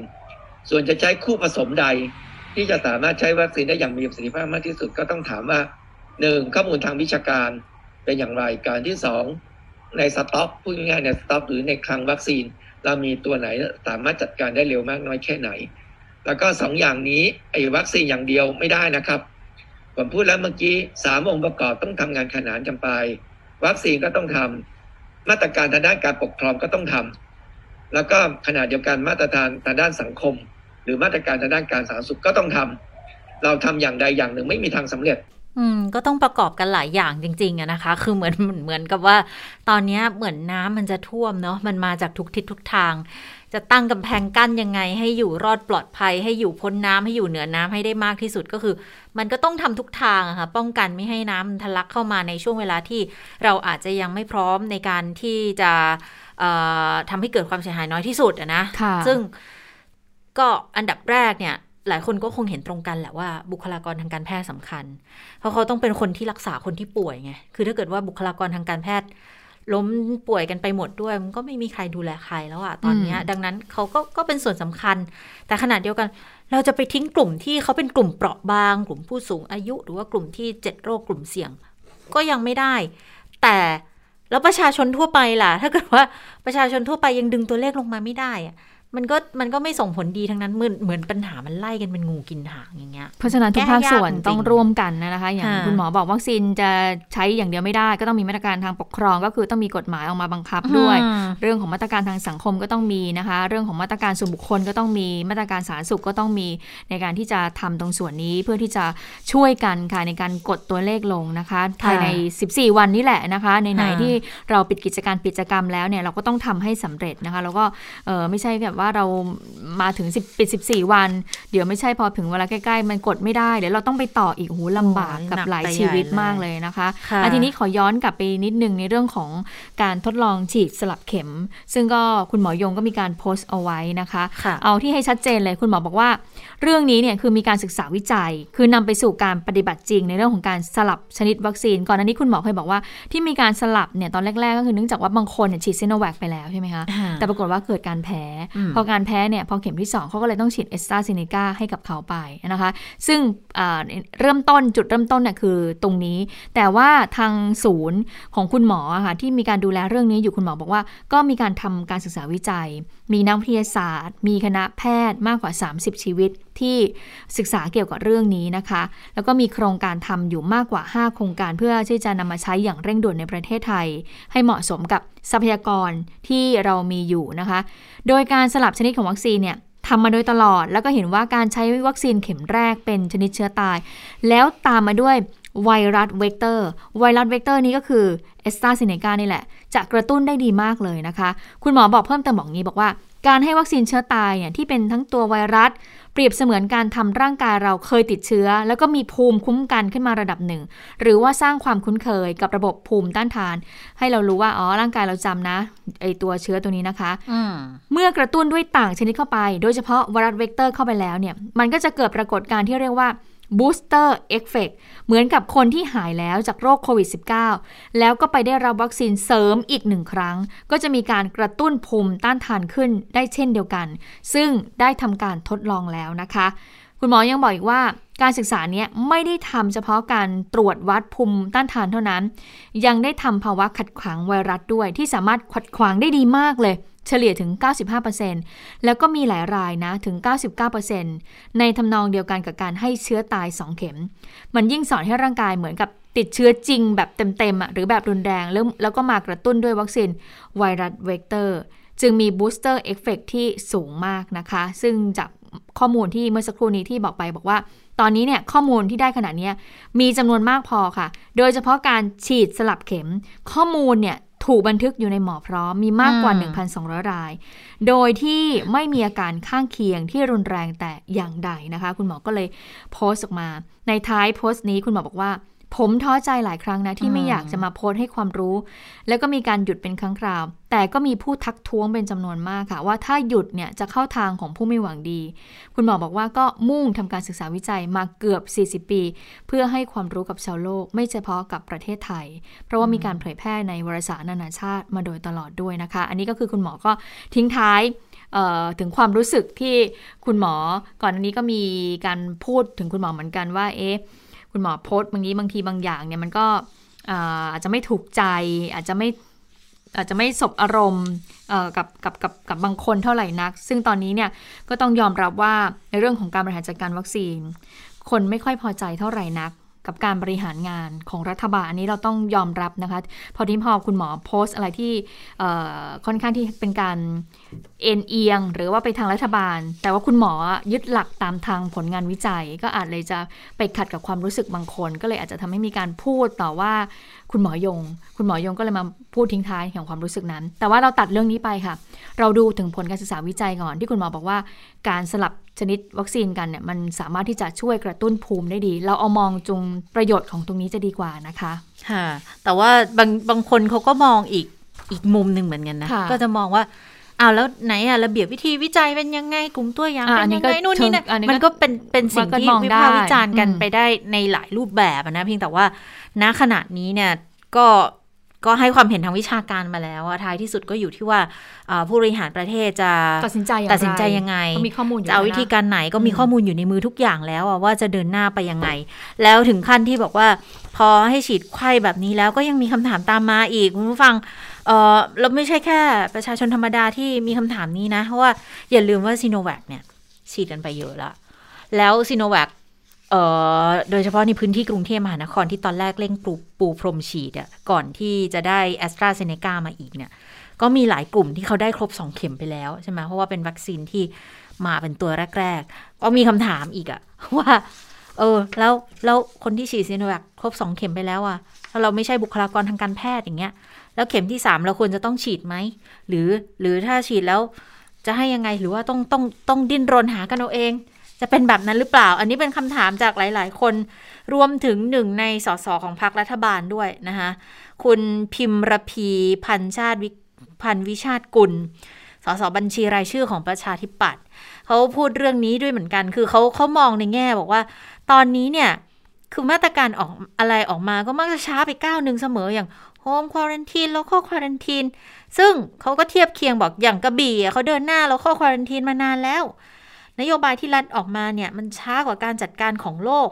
ส่วนจะใช้คู่ผสมใด ที่จะสามารถใช้วัคซีนได้อย่างมีประสิทธิภาพมากที่สุดก็ต้องถามว่าหนึ่งข้อมูลทางวิชาการ เป็นอย่างไรการที่สองในสต็อกพูดง่ายในสต็อกหรือในคลังวัคซีน เรามีตัวไหนสามารถจัดการได้เร็วมากน้อยแค่ไหน แล้วก็สองอย่างนี้ไอ้วัคซีนอย่างเดียวไม่ได้นะครับผมพูดแล้วเมื่อกี้สามองค์ประกอบต้องทำงานขนานกันไป วัคซีนก็ต้องทำมาตรการทางด้านการปกครองก็ต้องทำแล้วก็ขณะเดียวกันมาตรการทางด้านสังคม หรือมาตรการทางด้านการสาธารณสุขก็ต้องทำเราทำอย่างใดอย่างหนึ่งไม่มีทางสำเร็จ อืมก็ต้องประกอบกันหลายอย่างจริงๆอะนะคะ คือเหมือนเหมือนเหมือนกับว่า ตอนเนี้ยเหมือนน้ำมันจะท่วมเนาะมันมาจากทุกทิศทุกทาง จะตั้งกำแพงกั้นยังไง ให้อยู่รอดปลอดภัย ให้อยู่พ้นน้ำให้อยู่เหนือน้ำให้ได้มากที่สุดก็คือ มันก็ต้องทำทุกทางอะค่ะ ป้องกันไม่ให้น้ำมันทะลักเข้ามาในช่วงเวลาที่เราอาจจะยังไม่พร้อมในการที่จะเอ่อทำให้เกิดความเสียหายน้อยที่สุดอะนะค่ะซึ่งก็อันดับแรกเนี่ย หลายคนก็คงเห็นตรงกันแหละว่าบุคลากรทางการแพทย์สำคัญ เพราะเขาต้องเป็นคนที่รักษาคนที่ป่วยไง คือถ้าเกิดว่าบุคลากรทางการแพทย์ ล้มป่วยกันไปหมดด้วย มันก็ไม่มีใครดูแลใครแล้วอะตอนเนี้ยอืมดังนั้นเขาก็ก็เป็นส่วนสำคัญ แต่ขนาดเดียวกัน เราจะไปทิ้งกลุ่มที่เขาเป็นกลุ่มเปราะบาง กลุ่มผู้สูงอายุ หรือว่ากลุ่มที่เจ็ดโรคกลุ่มเสี่ยง ก็ยังไม่ได้ แต่แล้วประชาชนทั่วไปล่ะ ถ้าเกิดว่าประชาชนทั่วไปยังดึงตัวเลขลงมาไม่ได้อะ มันก็มันก็ไม่ส่งผลดีทั้งนั้นเหมือนเหมือนปัญหามันไล่กันเป็นงูกินหางอย่างเงี้ยเพราะฉะนั้นทุกแก้ภาคส่วนยากจริงๆต้องร่วมกันนะคะ อย่างค่ะคุณหมอบอกวัคซีนจะใช้อย่างเดียวไม่ได้ ก็ต้องมีมาตรการทางปกครอง ก็คือต้องมีกฎหมายออกมาบังคับด้วยอืมเรื่องของมาตรการทางสังคมก็ต้องมีนะคะ เรื่องของมาตรการส่วนบุคคลก็ต้องมีมาตรการสาธารณสุขก็ต้องมีในการที่จะทำตรงส่วนนี้เพื่อที่จะช่วยกันค่ะในการกดตัวเลขลงนะคะภายใน 14 วันนี้แหละนะคะ ในไหนค่ะที่เราปิดกิจการปิดกิจกรรมแล้วเนี่ยเราก็ต้องทำให้สำเร็จนะคะ แล้วก็เออไม่ใช่แบบว่าเรามาถึง10ปิด14 วัน เดี๋ยวไม่ใช่พอถึงเวลาใกล้ๆ มันกดไม่ได้เดี๋ยวเราต้องไปต่ออีกโอ้โหลำบากโอ้ยกับหนักหลายไปชีวิตใหญ่เลยมากเลยนะคะค่ะอะทีนี้ขอย้อนกลับไปนิดนึงในเรื่องของการทดลองฉีดสลับเข็ม ซึ่งก็คุณหมอยงก็มีการโพสต์เอาไว้นะคะค่ะเอาที่ให้ชัดเจนเลยคุณหมอบอกว่า เรื่องนี้เนี่ยคือมีการศึกษาวิจัย คือนำไปสู่การปฏิบัติจริง ในเรื่องของการสลับชนิดวัคซีน ก่อนหน้านี้คุณหมอเคยบอกว่าที่มีการสลับเนี่ยตอนแรกๆ ก็คือเนื่องจากว่าบางคนเนี่ยฉีดซีโนแวคไปแล้วใช่ไหมคะอ่าแต่ปรากฏว่าเกิดการแพ้อืมพอการแพ้เนี่ยพอเข็มที่ 2เขาก็เลยต้องฉีดเอสตราเซเนกาให้กับเขาไปนะคะ ซึ่งเริ่มต้นจุดเริ่มต้นเนี่ยคือตรงนี้ แต่ว่าทางศูนย์ของคุณหมอะค่ะที่มีการดูแลเรื่องนี้อยู่คุณหมอบอกว่า ก็มีการทำการศึกษาวิจัย มีนักวิทยาศาสตร์ มีคณะแพทย์มากกว่า 30 ชีวิตที่ศึกษาเกี่ยวกับเรื่องนี้นะคะ แล้วก็มีโครงการทำอยู่มากกว่า 5 โครงการเพื่อที่จะนำมาใช้อย่างเร่งด่วนในประเทศไทย ให้เหมาะสมกับทรัพยากรที่เรามีอยู่นะคะ โดยการสลับชนิดของวัคซีนเนี่ยทำมาโดยตลอด แล้วก็เห็นว่าการใช้วัคซีนเข็มแรกเป็นชนิดเชื้อตาย แล้วตามมาด้วย ไวรัสเวกเตอร์ ไวรัสเวกเตอร์นี้ก็คือแอสตราเซเนกานี่แหละ จะกระตุ้นได้ดีมากเลยนะคะ คุณหมอบอกเพิ่มเติมบอกงี้บอกว่า การให้วัคซีนเชื้อตายเนี่ยที่เป็นทั้งตัวไวรัส เปรียบเสมือนการทำร่างกายเราเคยติดเชื้อ แล้วก็มีภูมิคุ้มกันขึ้นมาระดับหนึ่ง หรือว่าสร้างความคุ้นเคยกับระบบภูมิต้านทาน ให้เรารู้ว่าอ๋อร่างกายเราจำนะไอตัวเชื้อตัวนี้นะคะอืมเมื่อกระตุ้นด้วยต่างชนิดเข้าไป โดยเฉพาะไวรัสเวกเตอร์เข้าไปแล้วเนี่ยมันก็จะเกิดปรากฏการณ์ที่เรียกว่า booster effect เหมือนกับคนที่หายแล้วจากโรคโควิด -19 แล้วก็ไปได้รับวัคซีนเสริมอีกหนึ่งครั้ง ก็จะมีการกระตุ้นภูมิต้านทานขึ้นได้เช่นเดียวกัน ซึ่งได้ทำการทดลองแล้วนะคะ คุณหมอยังบอกอีกว่าการศึกษาเนี้ยไม่ได้ทำเฉพาะการตรวจวัดภูมิต้านทานเท่านั้น ยังได้ทำภาวะขัดขวางไวรัสด้วย ที่สามารถขัดขวางได้ดีมากเลย เฉลี่ยถึง 95%แล้วก็มีหลายรายนะถึง 99%ในทำนองเดียวกันกับการให้เชื้อตาย 2 เข็ม มันยิ่งสอนให้ร่างกายเหมือนกับติดเชื้อจริงแบบเต็มๆอะหรือแบบรุนแรงแล้วแล้วก็มากระตุ้นด้วยวัคซีนไวรัสเวกเตอร์ จึงมี booster effect ที่สูงมากนะคะ ซึ่งจาก ข้อมูลที่เมื่อสักครู่นี้ที่บอกไปบอกว่า ตอนนี้เนี่ยข้อมูลที่ได้ขนาดเนี้ยมีจำนวนมากพอค่ะ โดยเฉพาะการฉีดสลับเข็ม ข้อมูลเนี่ยถูกบันทึกอยู่ในหมอพร้อมมีมากกว่าอืม1,200 ราย โดยที่ไม่มีอาการข้างเคียงที่รุนแรงแต่อย่างใดนะคะ คุณหมอก็เลยโพสต์ออกมา ในท้ายโพสต์นี้คุณหมอบอกว่า ผมท้อใจหลายครั้งนะ ที่ไม่อืมอยากจะมาโพสต์ให้ความรู้ แล้วก็มีการหยุดเป็นครั้งคราว แต่ก็มีผู้ทักท้วงเป็นจำนวนมากค่ะ ว่าถ้าหยุดเนี่ยจะเข้าทางของผู้ไม่หวังดี คุณหมอบอกว่าก็มุ่งทำการศึกษาวิจัยมาเกือบ 40 ปี เพื่อให้ความรู้กับชาวโลก ไม่เฉพาะกับประเทศไทย เพราะว่ามีการเผยแพร่ในวารสารนานาชาติมาโดยตลอดด้วยนะคะ อันนี้ก็คือคุณหมอก็ทิ้งท้ายเอ่อถึงความรู้สึกที่คุณหมอก่อนอันนี้ก็มีการพูดถึงคุณหมอเหมือนกันว่าเอ๊ะ คุณหมอโพสต์บางทีบางทีบางอย่างเนี่ยมันก็อาจจะไม่ถูกใจ อาจจะไม่อาจจะไม่สบอารมณ์กับกับกับกับบางคนเท่าไหร่นัก ซึ่งตอนนี้เนี่ยก็ต้องยอมรับว่าในเรื่องของการบริหารจัดการวัคซีน คนไม่ค่อยพอใจเท่าไหร่นัก กับการบริหารงานของรัฐบาลอันนี้เราต้องยอมรับนะคะ พอที่พอคุณหมอโพสต์อะไรที่ค่อนข้างที่เป็นการเอ็นเอียง หรือว่าไปทางรัฐบาล แต่ว่าคุณหมอยึดหลักตามทางผลงานวิจัย ก็อาจเลยจะไปขัดกับความรู้สึกบางคน ก็เลยอาจจะทำให้มีการพูดต่อว่า คุณหมอยง คุณหมอยงก็เลยมาพูดทิ้งท้ายของความรู้สึกนั้น แต่ว่าเราตัดเรื่องนี้ไปค่ะ เราดูถึงผลการศึกษาวิจัยก่อน ที่คุณหมอบอกว่า การสลับชนิดวัคซีนกันเนี่ยมันสามารถที่จะช่วยกระตุ้นภูมิได้ดี เราเอามองจุงประโยชน์ของตรงนี้จะดีกว่านะคะค่ะแต่ว่าบางบางคนเขาก็มองอีกอีกมุมหนึ่งเหมือนกันนะค่ะก็จะมองว่า อ้าวแล้วไหนอะระเบียบวิธีวิจัยเป็นยังไงกลุ่มตัวอย่างอะเป็อันนนี้ยังก็ไงนู่นนี่นะเชิงอันนี้ก็มันก็เป็นเป็นสิ่งมันก็ที่มองวิพากษ์ได้วิจารณ์กันอืมไปได้ในหลายรูปแบบอะนะเพียงแต่ว่าณขณะนี้เนี่ยก็ก็ให้ความเห็นทางวิชาการมาแล้วอะท้ายที่สุดก็อยู่ที่ว่าอ่าผู้บริหารประเทศจะตัดสินใจอย่างไรตัดสินใจยังไงก็มีข้อมูลอยู่จะเอาแล้ววิธีนะการไหนก็มีอืมข้อมูลอยู่ในมือทุกอย่างแล้วอะว่าจะเดินหน้าไปยังไง แล้วถึงขั้นที่บอกว่า พอให้ฉีดไข้แบบนี้แล้วก็ยังมีคำถามตามมาอีกคุณผู้ฟัง เออเราไม่ใช่แค่ประชาชนธรรมดาที่มีคำถามนี้นะ เพราะว่าอย่าลืมว่าซีโนแวคเนี่ย ฉีดกันไปเยอะแล้วแล้วซีโนแวคเอ่อโดยเฉพาะในพื้นที่กรุงเทพมหานครที่ตอนแรกเร่งปลูปูพรมฉีดอะก่อนที่จะได้แอสตราเซเนกามาอีกเนี่ย ก็มีหลายกลุ่มที่เขาได้ครบ 2 เข็มไปแล้วใช่ไหมเพราะว่าเป็นวัคซีนที่มาเป็นตัวแรก ๆ ก็มีคำถามอีกอะว่า เออ แล้วแล้วคนที่ฉีดซีโนแวคครบ 2 เข็มไปแล้วอะถ้าเราไม่ใช่บุคลากรทางการแพทย์อย่างเงี้ย แล้วเข็มที่3เราควรจะต้องฉีดไหม หรือหรือถ้าฉีดแล้วจะให้ยังไงหรือว่าต้องต้องต้องดิ้นรนหากันเอาเอง จะเป็นแบบนั้นหรือเปล่า อันนี้เป็นคำถามจากหลาย ๆ คนรวมถึงหนึ่งในสสของพรรครัฐบาลด้วยนะคะคุณพิมรพีพันชาติวิพันวิชาติกุลสสบัญชีรายชื่อของประชาธิปัตย์เขาพูดเรื่องนี้ด้วยเหมือนกัน คือเขาเขามองในแง่บอกว่า ตอนนี้เนี่ยคือมาตรการออกอะไรออกมาก็มักจะช้าไปก้าวหนึ่งเสมออย่าง โฮมควอรันทีนแล้วข้อควอรันทีนซึ่งเขาก็เทียบเคียงบอกอย่างกระบี่เขาเดินหน้าแล้วข้อควอรันทีนมานานแล้ว นโยบายที่รัฐออกมาเนี่ยมันช้ากว่าการจัดการของโลก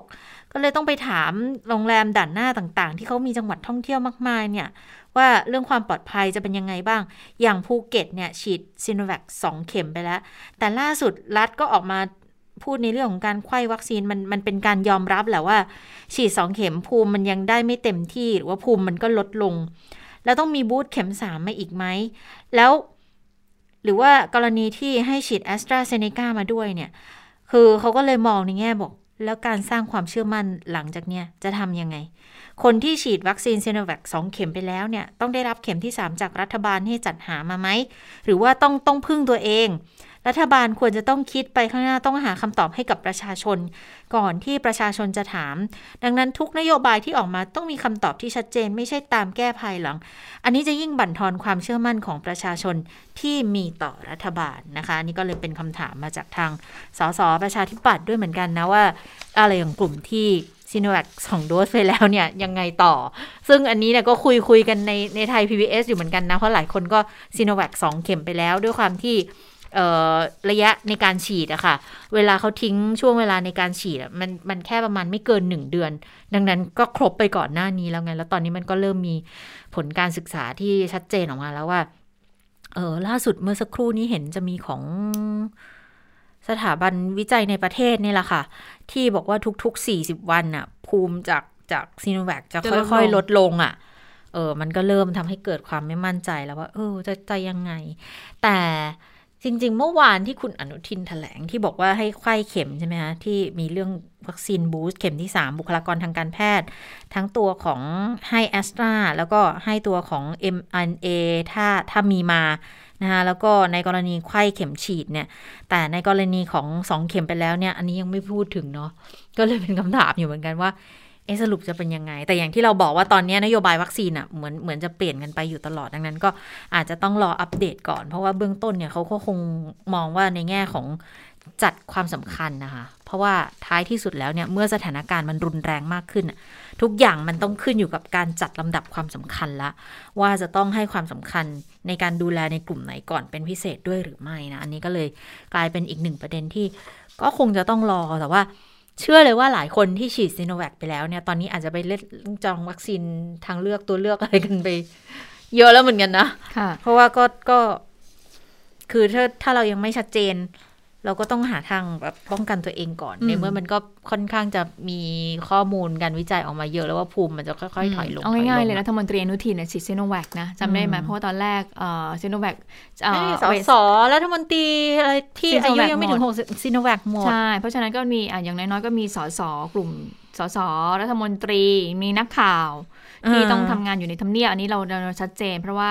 ก็เลยต้องไปถามโรงแรมด่านหน้าต่างๆ ที่เขามีจังหวัดท่องเที่ยวมากมายเนี่ยว่าเรื่องความปลอดภัยจะเป็นยังไงบ้าง อย่างภูเก็ตเนี่ยฉีดซิโนแวคสองเข็มไปแล้ว แต่ล่าสุดรัฐก็ออกมา พูดในเรื่องของการไข้วัคซีนมันมันเป็นการยอมรับแหละว่า ฉีดสองเข็มภูมิมันยังได้ไม่เต็มที่ หรือว่าภูมิมันก็ลดลง แล้วต้องมี boost เข็มสามมาอีกไหม แล้ว หรือว่ากรณีที่ให้ฉีดแอสตราเซเนกามาด้วยเนี่ย คือเขาก็เลยมองในแง่บอก แล้วการสร้างความเชื่อมั่นหลังจากเนี้ยจะทำยังไง คนที่ฉีดวัคซีนเซโนแวคสองเข็มไปแล้วเนี่ย ต้องได้รับเข็มที่ 3 จากรัฐบาลให้จัดหามาไหมหรือว่าต้องต้องพึ่งตัวเอง รัฐบาลควรจะต้องคิดไปข้างหน้าต้องหาคำตอบให้กับประชาชน ก่อนที่ประชาชนจะถาม ดังนั้นทุกนโยบายที่ออกมาต้องมีคำตอบที่ชัดเจน ไม่ใช่ตามแก้ภายหลัง อันนี้จะยิ่งบั่นทอนความเชื่อมั่นของประชาชนที่มีต่อรัฐบาลนะคะนี่ก็เลยเป็นคำถามมาจากทางสสประชาธิปัตย์ด้วยเหมือนกันนะว่า อะไรของกลุ่มที่ซีโนแวคสองโดสไปแล้วเนี่ยยังไงต่อ ซึ่งอันนี้เนี่ยก็คุยคุยกันในในไทย PBS อยู่เหมือนกันนะ เพราะหลายคนก็ซีโนแวคสองเข็มไปแล้วด้วยความที่ ระยะในการฉีดอะค่ะ เวลาเขาทิ้งช่วงเวลาในการฉีดมันมันแค่ประมาณไม่เกินหนึ่งเดือน ดังนั้นก็ครบไปก่อนหน้านี้แล้วไง แล้วตอนนี้มันก็เริ่มมีผลการศึกษาที่ชัดเจนออกมาแล้วว่า เออล่าสุดเมื่อสักครู่นี้เห็นจะมีของสถาบันวิจัยในประเทศนี่แหละค่ะ ที่บอกว่าทุกๆ 40 วันน่ะภูมิจากจากซีโนแวคจะค่อยๆ ลดลงอะ เออ มันก็เริ่มทำให้เกิดความไม่มั่นใจแล้วว่า เออ จะจะยังไง แต่ จริง ๆ เมื่อวานที่คุณอนุทินแถลงที่บอกว่าให้ไข้เข็มใช่ไหมคะที่มีเรื่องวัคซีนบูสต์เข็มที่ 3 บุคลากรทางการแพทย์ ทั้งตัวของให้แอสตราแล้วก็ให้ตัวของ mRNA ถ้าถ้ามีมานะคะแล้วก็ในกรณีไข้เข็มฉีดเนี่ย แต่ในกรณีของ 2 เข็มไปแล้วเนี่ย อันนี้ยังไม่พูดถึงเนาะก็เลยเป็นคำถามอยู่เหมือนกันว่า เอสรุปจะเป็นยังไง แต่อย่างที่เราบอกว่าตอนนี้นโยบายวัคซีนอะเหมือนเหมือนจะเปลี่ยนกันไปอยู่ตลอดดังนั้นก็อาจจะต้องรออัปเดตก่อน เพราะว่าเบื้องต้นเนี่ยเขาก็คงมองว่าในแง่ของจัดความสำคัญนะคะ เพราะว่าท้ายที่สุดแล้วเนี่ยเมื่อสถานการณ์มันรุนแรงมากขึ้น ทุกอย่างมันต้องขึ้นอยู่กับการจัดลำดับความสำคัญละ ว่าจะต้องให้ความสำคัญในการดูแลในกลุ่มไหนก่อนเป็นพิเศษด้วยหรือไม่นะ อันนี้ก็เลยกลายเป็นอีกหนึ่งประเด็นที่ก็คงจะต้องรอแต่ว่า เชื่อเลยว่าหลายคนที่ฉีดซีโนแวคไปแล้วเนี่ย ตอนนี้อาจจะไปเล่นจองวัคซีนทางเลือกตัวเลือกอะไรกันไป เยอะแล้วเหมือนกันนะค่ะเพราะว่าก็ก็ คือถ้าถ้าเรายังไม่ชัดเจน เราก็ต้องหาทางแบบป้องกันตัวเองก่อน ในเมื่อมันก็ค่อนข้างจะมีข้อมูลการวิจัยออกมาเยอะแล้วว่าภูมิมันจะค่อยๆถอยลงเอาง่ายๆเลยรัฐมนตรีอนุทินเนี่ยฉีดซีโนแวคนะจำได้ไหมเพราะว่าตอนแรกซีโนแวคสสรัฐมนตรีอะไรที่อายุยังไม่ถึงหกซีโนแวคหมดใช่เพราะฉะนั้นก็มีอย่างน้อยๆก็มีสสกลุ่มสสรัฐมนตรีมีนักข่าว ที่ต้องทำงานอยู่ในทำเนียบอันนี้เราเราชัดเจน เพราะว่า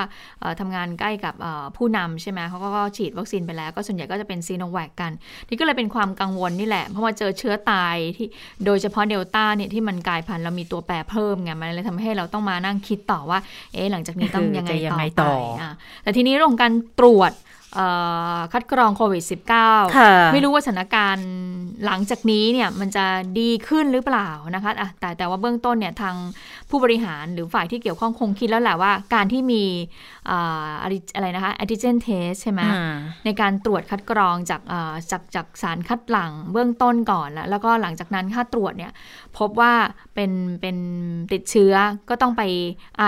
ทำงานใกล้กับผู้นำใช่ไหมเขาก็ฉีดวัคซีนไปแล้ว ก็ส่วนใหญ่ก็จะเป็นซีโนแวคกัน นี่ก็เลยเป็นความกังวลนี่แหละเพราะว่าเจอเชื้อตายที่โดยเฉพาะเดลต้าเนี่ยที่มันกลายพันธุ์เรามีตัวแปรเพิ่มไงมันเลยทำให้เราต้องมานั่งคิดต่อว่า เอ๊ะหลังจากนี้ต้องยังไงต่อไปแต่ทีนี้เรื่องของการตรวจ คัดกรองโควิด -19 ไม่รู้ว่าสถานการณ์หลังจากนี้เนี่ยมันจะดีขึ้นหรือเปล่านะคะะแต่แต่ว่าเบื้องต้นเนี่ยทางผู้บริหารหรือฝ่ายที่เกี่ยวข้องคงคิดแล้วแหละว่า การที่มี อะไรนะคะ antigen test ใช่ไหมในการตรวจคัดกรองจากจากจากสารคัดหลั่งเบื้องต้นก่อนแล้วแล้วก็หลังจากนั้นค่าตรวจเนี่ยพบว่าเป็นเป็นติดเชื้อก็ต้องไป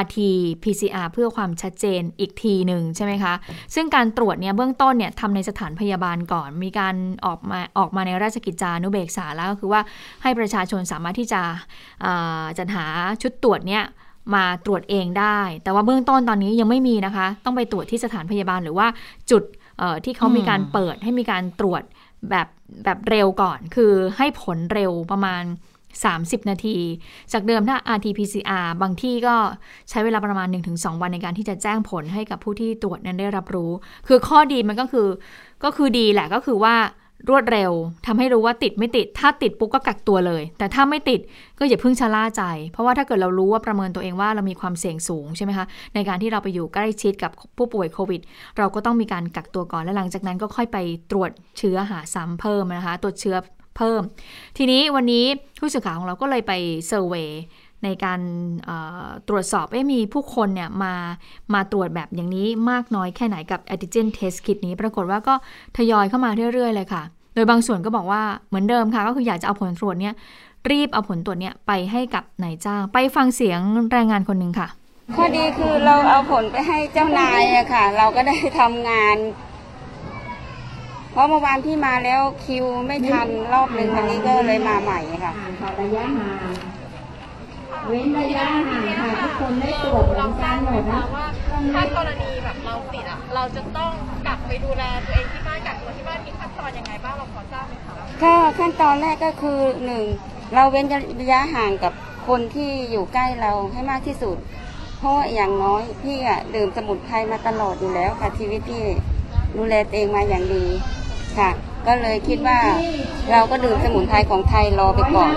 RT PCR เพื่อความชัดเจนอีกทีหนึ่งใช่ไหมคะ ซึ่งการตรวจเนี่ยเบื้องต้นเนี่ยทำในสถานพยาบาลก่อน มีการออกมาออกมาในราชกิจจานุเบกษาแล้วก็คือว่าให้ประชาชนสามารถที่จะจัดหาชุดตรวจเนี่ย มาตรวจเองได้ แต่ว่าเบื้องต้นตอนนี้ยังไม่มีนะคะ ต้องไปตรวจที่สถานพยาบาลหรือว่าจุดที่เขามีการเปิดให้มีการตรวจแบบแบบเร็วก่อน คือให้ผลเร็วประมาณ 30 นาที จากเดิมถ้า RT-PCR บางที่ก็ใช้เวลาประมาณ 1-2 วันในการที่จะแจ้งผลให้กับผู้ที่ตรวจนั้นได้รับรู้ คือข้อดีมันก็คือก็คือดีแหละก็คือว่า รวดเร็วทำให้รู้ว่าติดไม่ติด ถ้าติดปุ๊บก็กักตัวเลย แต่ถ้าไม่ติดก็อย่าเพิ่งชะล่าใจ เพราะว่าถ้าเกิดเรารู้ว่าประเมินตัวเองว่าเรามีความเสี่ยงสูงใช่ไหมคะในการที่เราไปอยู่ใกล้ชิดกับผู้ป่วยโควิด เราก็ต้องมีการกักตัวก่อนและหลังจากนั้นก็ค่อยไปตรวจเชื้อหาซ้ำเพิ่มนะคะตรวจเชื้อเพิ่ม ทีนี้วันนี้ผู้สื่อข่าวของเราก็เลยไปเซอร์เวย ในการตรวจสอบว่ามีผู้คนเนี่ยมามาตรวจแบบอย่างนี้มากน้อยแค่ไหนกับ antigen test kit นี้ ปรากฏว่าก็ทยอยเข้ามาเรื่อยๆ เลยค่ะ โดยบางส่วนก็บอกว่าเหมือนเดิมค่ะ ก็คืออยากจะเอาผลตรวจเนี่ยรีบเอาผลตรวจเนี่ยไปให้กับนายจ้าง ไปฟังเสียงแรงงานคนหนึ่งค่ะ ข้อดีคือเราเอาผลไปให้เจ้านายอะค่ะ เราก็ได้ทำงาน เพราะเมื่อวานที่มาแล้วคิวไม่ทันรอบหนึ่งวันนี้ก็เลยมาใหม่ค่ะ เว้นระยะห่างค่ะทุกคนได้ตรวจเหมือนกันหมดนะว่าถ้ากรณีแบบเราติดอะเราจะต้องกลับไปดูแลตัวเองที่บ้านกักตัวที่บ้านมีขั้นตอนยังไงบ้างเราพอทราบไหมคะก็ขั้นตอนแรกก็คือหนึ่งเราเว้นระยะห่างกับคนที่อยู่ใกล้เราให้มากที่สุด เพราะอย่างน้อยพี่อะดื่มสมุนไพรมาตลอดอยู่แล้วค่ะชีวิตพี่ดูแลตัวเองมาอย่างดีค่ะ ก็เลยคิดว่าเราก็ดื่มสมุนไพรของไทยรอไปก่อน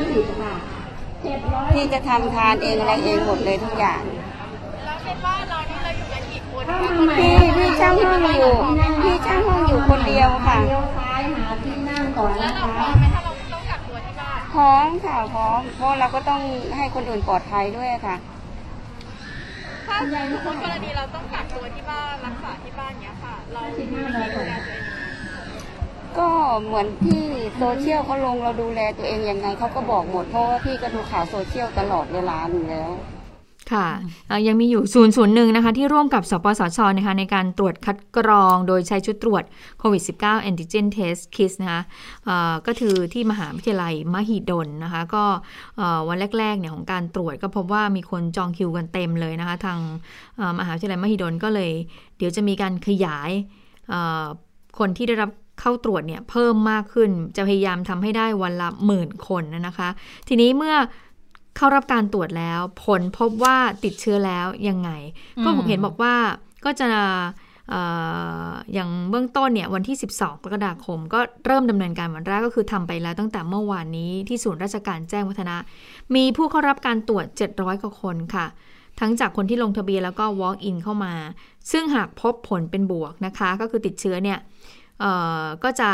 ที่จะทำทานเองอะไรเองหมดเลยทุกอย่าง แล้วในบ้านเรานี่เราอยู่กันกี่คนพี่พี่ช่างห้องอยู่พี่ช่างห้องอยู่คนเดียวค่ะ เลี้ยวซ้ายหาที่นั่งก่อนนะคะพร้อมค่ะพร้อม เพราะเราก็ต้องให้คนอื่นปลอดภัยด้วยค่ะ ถ้าสมมติกรณีเราต้องกักตัวที่บ้านรักษาที่บ้านเนี้ยค่ะ เราดูแลตัวเอง ก็เหมือนที่โซเชียลเขาลงเราดูแลตัวเองยังไงเขาก็บอกหมดเพราะว่าพี่ก็ดูข่าวโซเชียลตลอดเวลาอยู่แล้ว ค่ะ ยังมีอยู่ศูนย์ศูนย์หนึ่งนะคะ ที่ร่วมกับสปสชนะคะในการตรวจคัดกรองโดยใช้ชุดตรวจโควิด -19 antigen test kit นะคะก็คือที่มหาวิทยาลัยมหิดลนะคะ ก็วันแรกๆเนี่ยของการตรวจก็พบว่ามีคนจองคิวกันเต็มเลยนะคะ ทางมหาวิทยาลัยมหิดลก็เลย เดี๋ยวจะมีการขยายคนที่ได้รับ เข้าตรวจเนี่ยเพิ่มมากขึ้น จะพยายามทำให้ได้วันละหมื่นคนนะคะ ทีนี้เมื่อเข้ารับการตรวจแล้ว ผลพบว่าติดเชื้อแล้วยังไง ก็ผมเห็นบอกว่าก็จะอย่างเบื้องต้นเนี่ยวันที่ 12 กรกฎาคม ก็เริ่มดำเนินการวันแรกก็คือทำไปแล้วตั้งแต่เมื่อวานนี้ที่ศูนย์ราชการแจ้งวัฒนะ มีผู้เข้ารับการตรวจ 700 กว่าคนค่ะ ทั้งจากคนที่ลงทะเบียนแล้วก็ walk in เข้ามา ซึ่งหากพบผลเป็นบวกนะคะ ก็คือติดเชื้อเนี่ย ก็จะ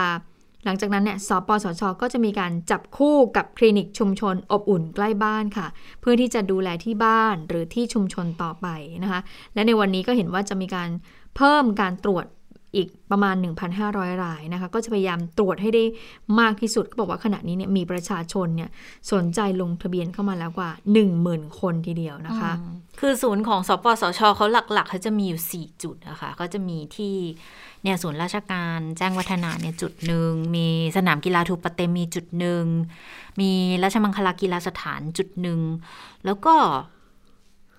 หลังจากนั้นเนี่ยสปสช ก็จะมีการจับคู่กับคลินิกชุมชนอบอุ่นใกล้บ้านค่ะ เพื่อที่จะดูแลที่บ้านหรือที่ชุมชนต่อไปนะคะ และในวันนี้ก็เห็นว่าจะมีการเพิ่มการตรวจ อีกประมาณ 1,500 รายนะคะก็จะพยายามตรวจให้ได้มากที่สุดก็บอกว่าขณะนี้เนี่ยมีประชาชนเนี่ยสนใจลงทะเบียนเข้ามาแล้วกว่า 10,000 คนทีเดียวนะคะ คือศูนย์ของสปสชเขาหลักๆเขาจะมีอยู่ 4 จุดนะคะก็จะมีที่เนี่ยศูนย์ราชการแจ้งวัฒนาเนี่ยจุดหนึ่งมีสนามกีฬาทูปเตมีจุดหนึ่งมีราชมังคลากีฬาสถานจุดหนึ่งแล้วก็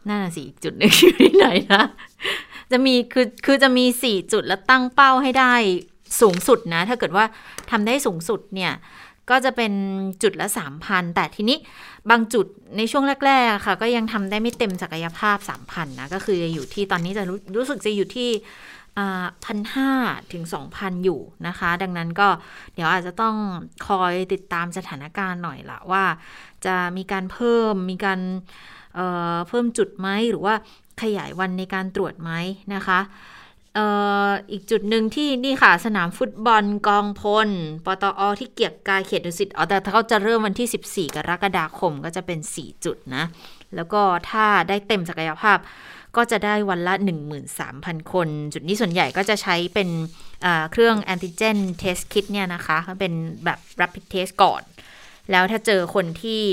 นั่นสิอีกจุดหนึ่งอยู่ที่ไหนนะ จะมีคือคือจะมีสี่จุดแล้วตั้งเป้าให้ได้สูงสุดนะ ถ้าเกิดว่าทำได้สูงสุดเนี่ย ก็จะเป็นจุดละสามพันแต่ทีนี้บางจุดในช่วงแรกๆค่ะ ก็ยังทำได้ไม่เต็มศักยภาพสามพันนะ ก็คืออยู่ที่ตอนนี้จะรู้รู้สึกจะอยู่ที่พันห้าถึงสองพันอยู่นะคะ ดังนั้นก็เดี๋ยวอาจจะต้องคอยติดตามสถานการณ์หน่อยละว่า จะมีการเพิ่มมีการเเพิ่มจุดไหมหรือว่า ขยายวันในการตรวจไหมนะคะอีกจุดหนึ่งที่นี่ค่ะ สนามฟุตบอลกองพล ปตอ ที่เกียรกายเขตดุสิตอ๋อแต่เขาจะเริ่มวันที่ 14 กรกฎาคมก็จะเป็น 4 จุดนะ แล้วก็ถ้าได้เต็มศักยภาพก็จะได้วันละ 13,000 คน จุดนี้ส่วนใหญ่ก็จะใช้เป็นเครื่องแอนติเจนเทสคิดเนี่ยนะคะ เป็นแบบ rapid test ก่อน แล้วถ้าเจอคนที่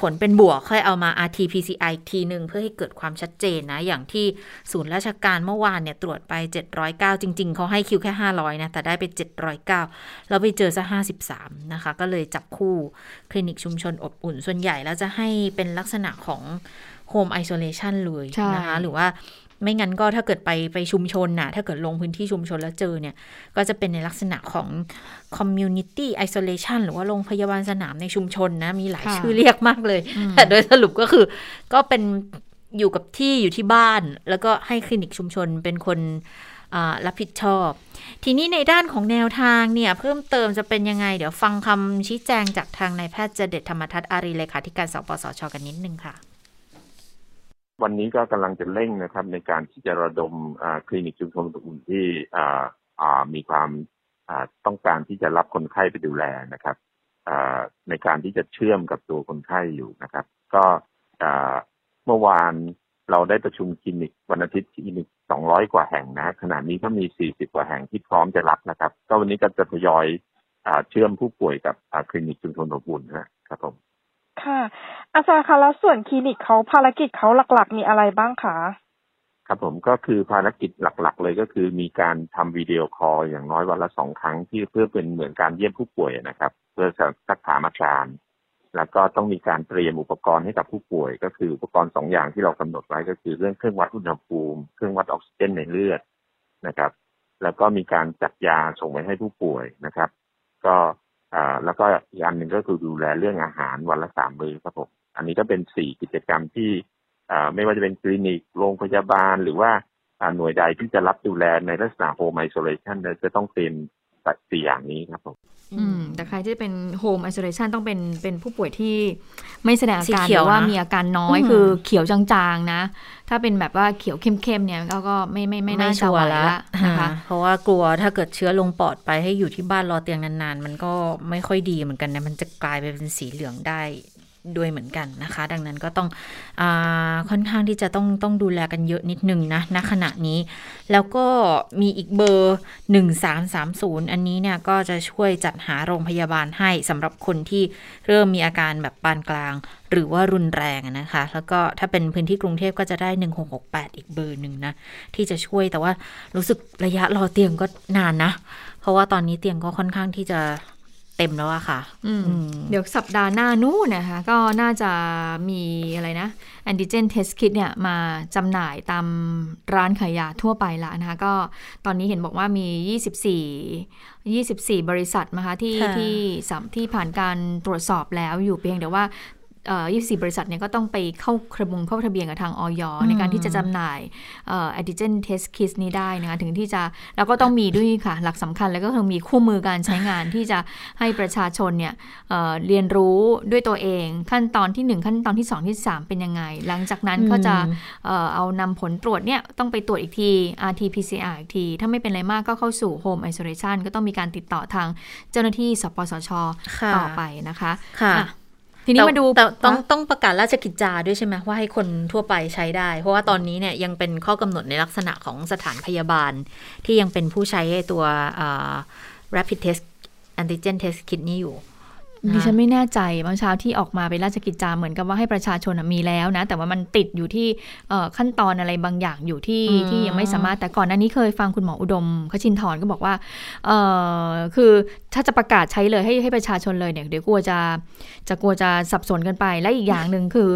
ผลเป็นบวกค่อยเอามา RT-PCR ทีหนึ่งเพื่อให้เกิดความชัดเจนนะ อย่างที่ศูนย์ราชการเมื่อวานเนี่ยตรวจไป 709 จริง ๆ เขาให้คิวแค่ 500 นะ แต่ได้ไป 709 แล้วไปเจอซะ 53 นะคะ ก็เลยจับคู่คลินิกชุมชนอบอุ่นส่วนใหญ่แล้วจะให้เป็นลักษณะของโฮมไอโซเลชันเลยนะคะ หรือว่า ไม่งั้นก็ถ้าเกิดไปไปชุมชนน่ะถ้าเกิดลงพื้นที่ชุมชนแล้วเจอเนี่ย ก็จะเป็นในลักษณะของ community isolation หรือว่าโรงพยาบาลสนามในชุมชนนะ มีหลายชื่อเรียกมากเลย แต่โดยสรุปก็คือ ก็เป็นอยู่กับที่อยู่ที่บ้าน แล้วก็ให้คลินิกชุมชนเป็นคนรับผิดชอบ ทีนี้ในด้านของแนวทางเนี่ย เพิ่มเติมจะเป็นยังไง เดี๋ยวฟังคำชี้แจงจากทางนายแพทย์เจเดตธรรมทัศน์อารีเลขาธิการสปสชกันนิดนึงค่ะ วันนี้ก็กำลังจะเร่งนะครับ ในการที่จะระดมคลินิกชุมชนอุ่นที่มีความต้องการที่จะรับคนไข้ไปดูแลนะครับในการที่จะเชื่อมกับตัวคนไข้อยู่นะครับ ก็เมื่อวานเราได้ประชุมคลินิกวันอาทิตย์คลินิก200กว่าแห่งนะขณะนี้ก็มี40กว่าแห่งที่พร้อมจะรับนะครับ ก็วันนี้ก็จะทยอยเชื่อมผู้ป่วยกับคลินิกชุมชนอบอุ่นนะครับผม ค่ะ อาจารย์คะแล้วส่วนคลินิกเขาภารกิจเขาหลัก ๆ มีอะไรบ้างคะครับผมก็คือภารกิจหลัก ๆ เลยก็คือมีการทำวิดีโอคอลอย่างน้อยวันละสองครั้งที่เพื่อเป็นเหมือนการเยี่ยมผู้ป่วยนะครับ เพื่อสักถามอาการแล้วก็ต้องมีการเตรียมอุปกรณ์ให้กับผู้ป่วย ก็คืออุปกรณ์สองอย่างที่เรากำหนดไว้ก็คือเรื่องเครื่องวัดอุณหภูมิ เครื่องวัดออกซิเจนในเลือดนะครับ แล้วก็มีการจัดยาส่งไปให้ผู้ป่วยนะครับ ก็ อ่าแล้วก็อีกอันหนึ่งก็คือดูแลเรื่องอาหารวันละสามมื้อครับผมอันนี้ก็เป็นสี่กิจกรรมที่อ่าไม่ว่าจะเป็นคลินิกโรงพยาบาลหรือว่าหน่วยใดที่จะรับดูแลในลักษณะโฮมไอโซเลชันจะต้องเต็ม สี่อย่างนี้ครับผมอืมแต่ใครที่เป็นโฮมไอโซเลชันต้องเป็นเป็นผู้ป่วยที่ไม่แสดงอาการหรือว่ามีอาการน้อยคือเขียวจางๆนะ ถ้าเป็นแบบว่าเขียวเข้มๆเนี่ยก็ก็ไม่ไม่ไม่น่าจะไหวละนะคะเพราะว่ากลัวถ้าเกิดเชื้อลงปอดไปให้อยู่ที่บ้านรอเตียงนานๆ มันก็ไม่ค่อยดีเหมือนกันนะมันจะกลายไปเป็นสีเหลืองได้ ด้วยเหมือนกันนะคะ ดังนั้นก็ต้องอค่อนข้างที่จะต้องต้องดูแลกันเยอะนิดนึงนะณขณะนี้ แล้วก็มีอีกเบอร์ 1330 อันนี้เนี่ยก็จะช่วยจัดหาโรงพยาบาลให้สำหรับคนที่เริ่มมีอาการแบบปานกลาง หรือว่ารุนแรงนะคะ แล้วก็ถ้าเป็นพื้นที่กรุงเทพก็จะได้ 1668 อีกเบอร์หนึ่งนะ ที่จะช่วยแต่ว่ารู้สึกระยะรอเตียงก็นานนะ เพราะว่าตอนนี้เตียงก็ค่อนข้างที่จะ เต็มแล้วอะค่ะ เดี๋ยวสัปดาห์หน้านู้นนะคะ ก็น่าจะมีอะไรนะแอนติเจนเทสคิดเนี่ยมาจำหน่ายตามร้านขายยาทั่วไปละนะคะ ก็ตอนนี้เห็นบอกว่ามี 24 24 บริษัทนะคะที่ที่สัมที่ผ่านการตรวจสอบแล้วอยู่เพียงแต่ว่าเอ่อ 24 บริษัทเนี่ยก็ต้องไปเข้ากระบงเข้าทะเบียนกับทางออยในการที่จะจำหน่ายเอ่อ antigen test kit นี้ได้นะคะถึงที่จะแล้วก็ต้องมีด้วยค่ะ หลักสำคัญแล้วก็คือมีคู่มือการใช้งานที่จะให้ประชาชนเนี่ยเอ่อเรียนรู้ด้วยตัวเองขั้นตอนที่ 1 ขั้นตอนที่ 2 ที่ 3 เป็นยังไง หลังจากนั้นก็จะเอ่อเอานำผลตรวจเนี่ยต้องไปตรวจอีกที rt pcr อีกที ถ้าไม่เป็นอะไรมากก็เข้าสู่ home isolation ก็ต้องมีการติดต่อทางเจ้าหน้าที่สปสชค่ะต่อไปนะคะค่ะอะ ทีนี้มาดูแต่แต่ต้องนะต้องประกาศราชกิจจาด้วยใช่ไหมว่าให้คนทั่วไปใช้ได้ เพราะว่าตอนนี้เนี่ยยังเป็นข้อกำหนดในลักษณะของสถานพยาบาล ที่ยังเป็นผู้ใช้ไอ้ตัวเอ่อ rapid test antigen test kit นี้อยู่ ดิฉันไม่แน่ใจเมื่อเช้าที่ออกมาเป็นราชกิจจาเหมือนกับว่าให้ประชาชนน่ะมีแล้วนะ แต่ว่ามันติดอยู่ที่เอ่อขั้นตอนอะไรบางอย่างอยู่ที่อืมที่ยังไม่สามารถแต่ก่อนหน้านี้เคยฟังคุณหมออุดมขชินทร์ก็บอกว่าเอ่อคือถ้าจะประกาศใช้เลยให้ให้ประชาชนเลยเนี่ยเดี๋ยวกลัวจะจะกลัวจะสับสนกันไป และอีกอย่างหนึ่งคือ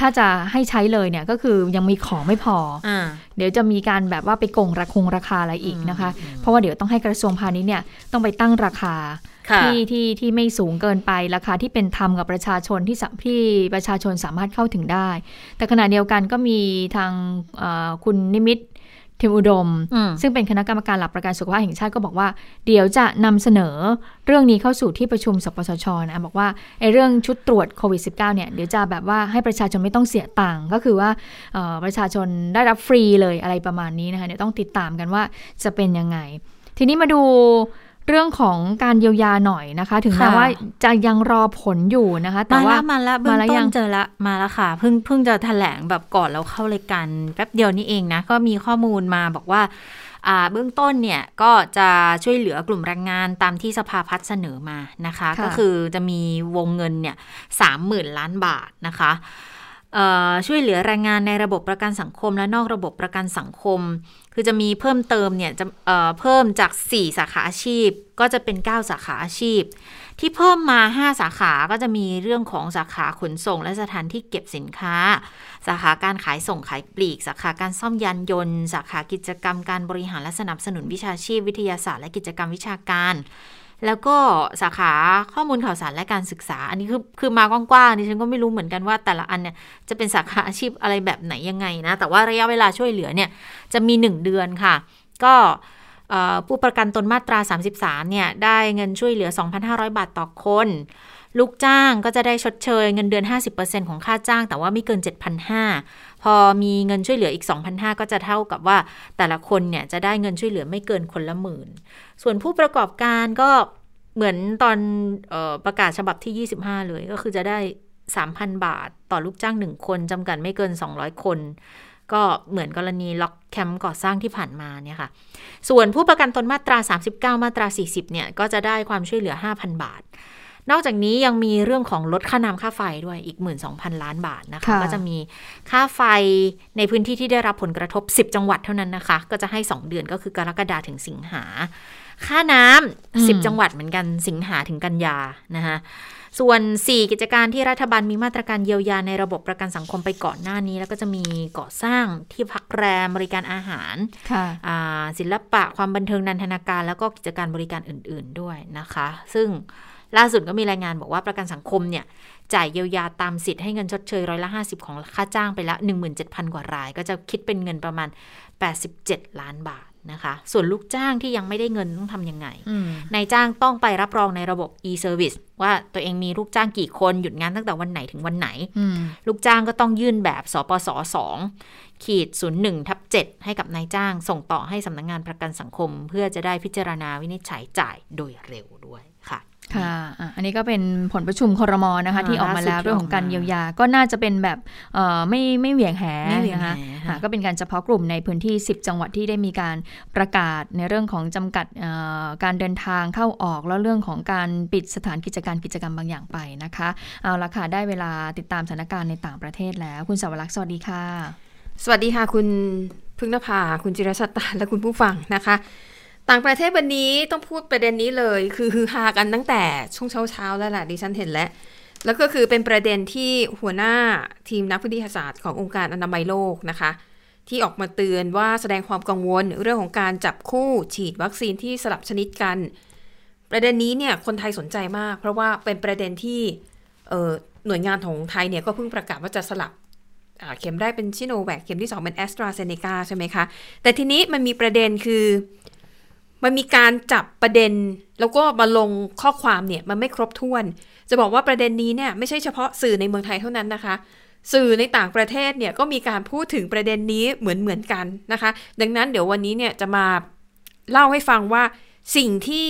ถ้าจะให้ใช้เลยเนี่ยก็คือยังมีของไม่พออ่าเดี๋ยวจะมีการแบบว่าไปโกงราคงราคาอะไรอีกนะคะ เพราะว่าเดี๋ยวต้องให้กระทรวงพาณิชย์เนี่ยต้องไปตั้งราคาค่ะ ที่ที่ที่ไม่สูงเกินไปราคาที่เป็นธรรมกับประชาชนที่สะที่ประชาชนสามารถเข้าถึงได้ แต่ขณะเดียวกันก็มีทางเอ่อคุณนิมิตทิมอุดมอืมซึ่งเป็นคณะกรรมการหลักประกันสุขภาพแห่งชาติก็บอกว่า เดี๋ยวจะนำเสนอเรื่องนี้เข้าสู่ที่ประชุมสปสชนะบอกว่าไอ้เรื่องชุดตรวจโควิด -19 เนี่ยเดี๋ยวจะแบบว่าให้ประชาชนไม่ต้องเสียตังค์ก็คือว่าเอ่อประชาชนได้รับฟรีเลยอะไรประมาณนี้นะคะเดี๋ยวต้องติดตามกันว่าจะเป็นยังไง ทีนี้มาดู เรื่องของการเยียวยาหน่อยนะคะ ถึงแม้ค่ะว่าจะยังรอผลอยู่นะคะ แต่มาว่าแล้วมาแล้วเบื้องมาแล้วต้ยันงเจอละมาแล้วค่ะเพิ่งเพิ่งจะแถลงแบบก่อนเราเข้ารายการแป๊บเดียวนี่เองนะ ก็มีข้อมูลมาบอกว่าอ่าเบื้องต้นเนี่ยก็จะช่วยเหลือกลุ่มแรงงานตามที่สภาพัฒน์เสนอมานะคะค่ะก็คือจะมีวงเงินเนี่ยสามหมื่นล้านบาทนะคะเอ่อช่วยเหลือแรงงานในระบบประกันสังคมและนอกระบบประกันสังคม คือจะมีเพิ่มเติมเนี่ยจะเอ่อเพิ่มจาก 4 สาขาอาชีพ ก็จะเป็น 9 สาขาอาชีพ ที่เพิ่มมา 5 สาขาก็จะมีเรื่องของสาขาขนส่ง และสถานที่เก็บสินค้า สาขาการขายส่งขายปลีก สาขาการซ่อมยานยนต์ สาขากิจกรรมการบริหารและสนับสนุนวิชาชีพ วิทยาศาสตร์และกิจกรรมวิชาการ แล้วก็สาขาข้อมูลข่าวสารและการศึกษา อันนี้คือคือมากว้างๆดิฉันก็ไม่รู้เหมือนกันว่าแต่ละอันเนี่ยจะเป็นสาขาอาชีพอะไรแบบไหนยังไงนะ แต่ว่าระยะเวลาช่วยเหลือเนี่ยจะมี 1 เดือนค่ะ ก็ผู้ประกันตนมาตรา 33 เนี่ย ได้เงินช่วยเหลือ 2,500 บาทต่อคน ลูกจ้างก็จะได้ชดเชยเงินเดือน 50%ของค่าจ้าง แต่ว่าไม่เกิน 7,500 พอมีเงินช่วยเหลืออีก 2,500 ก็จะเท่ากับว่าแต่ละคนเนี่ยจะได้เงินช่วยเหลือไม่เกินคนละหมื่น ส่วนผู้ประกอบการก็เหมือนตอนออประกาศฉบับที่ 25 เลยก็คือจะได้ 3,000 บาทต่อลูกจ้าง 1 คนจำกัดไม่เกิน 200 คน ก็เหมือนกรณีล็อกแคมป์ก่อสร้างที่ผ่านมาเนี่ยค่ะ ส่วนผู้ประกันตนมาตรา 39 มาตรา 40 เนี่ยก็จะได้ความช่วยเหลือ 5,000 บาท นอกจากนี้ยังมีเรื่องของลดค่าน้ำค่าไฟด้วยอีก 12,000 ล้านบาทนะคะค่ะก็จะมีค่าไฟในพื้นที่ที่ได้รับผลกระทบ 10 จังหวัดเท่านั้นนะคะ ก็จะให้ 2 เดือนก็คือกรกฎาถึงสิงหา ค่าน้ำ10จังหวัดเหมือนกันสิงหาถึงกันยานะคะส่วน 4 กิจการที่รัฐบาลมีมาตรการเยียวยาในระบบประกันสังคมไปก่อนหน้านี้ แล้วก็จะมีก่อสร้างที่พักแรมบริการอาหารค่ะอ่าศิลปะความบันเทิงนันทนาการ แล้วก็กิจการบริการอื่น ๆด้วยนะคะ ซึ่ง ล่าสุดก็มีรายงานบอกว่าประกันสังคมเนี่ยจ่ายเยียวยาตามสิทธิ์ให้เงินชดเชยร้อยละ 50 ของค่าจ้างไปละ 17,000 กว่าราย ก็จะคิดเป็นเงินประมาณ 87 ล้านบาทนะคะ ส่วนลูกจ้างที่ยังไม่ได้เงินต้องทำยังไงอืมนายจ้างต้องไปรับรองในระบบ e-service ว่าตัวเองมีลูกจ้างกี่คนหยุดงานตั้งแต่วันไหนถึงวันไหนอืมลูกจ้างก็ต้องยื่นแบบสปส2ขีด01ทับ7ให้กับนายจ้าง ส่งต่อให้สำนักงงานประกันสังคม เพื่อจะได้พิจารณาวินิจฉัยจ่ายโดยเร็วด้วย ค่ะค่ะอะ อันนี้ก็เป็นผลประชุมครมนะคะอ่าที่ออกมาแล้วล่าสุดที่เรื่องของการออกมาเยียวยา ก็น่าจะเป็นแบบเอ่อไม่ไม่เหวี่ยงแหไม่เหวี่ยงนะคะแหอะก็เป็นการเฉพาะกลุ่มในพื้นที่ 10 จังหวัดที่ได้มีการประกาศในเรื่องของจำกัดเอ่อการเดินทางเข้าออกแล้วเรื่องของการปิดสถานกิจการกิจกรรมบางอย่างไปนะคะ เอาละค่ะ ได้เวลาติดตามสถานการณ์ในต่างประเทศแล้ว คุณสาวรักษ์สวัสดีค่ะ สวัสดีค่ะคุณพึ่งนภาคุณจิรชัตตาและคุณผู้ฟังนะคะ ต่างประเทศวันนี้ต้องพูดประเด็นนี้เลย คือฮือฮากันตั้งแต่ช่วงเช้าๆแล้วแหละดิฉันเห็นแล้ว แล้วก็คือเป็นประเด็นที่หัวหน้าทีมนักวิทยาศาสตร์ขององค์การอนามัยโลกนะคะ ที่ออกมาเตือนว่าแสดงความกังวลเรื่องของการจับคู่ฉีดวัคซีนที่สลับชนิดกัน ประเด็นนี้เนี่ยคนไทยสนใจมาก เพราะว่าเป็นประเด็นที่เหน่วยงานของไทยเนี่ยก็เพิ่งประกาศว่าจะสลับเข็มแรกเป็นชิโนแวคเข็มที่ 2 เป็นแอสตราเซเนกาใช่ไหมคะ แต่ทีนี้มันมีประเด็นคือ มันมีการจับประเด็น แล้วก็มาลงข้อความเนี่ยมันไม่ครบถ้วน จะบอกว่าประเด็นนี้เนี่ยไม่ใช่เฉพาะสื่อในเมืองไทยเท่านั้นนะคะ สื่อในต่างประเทศเนี่ยก็มีการพูดถึงประเด็นนี้เหมือนเหมือนกันนะคะ ดังนั้นเดี๋ยววันนี้เนี่ยจะมาเล่าให้ฟังว่าสิ่งที่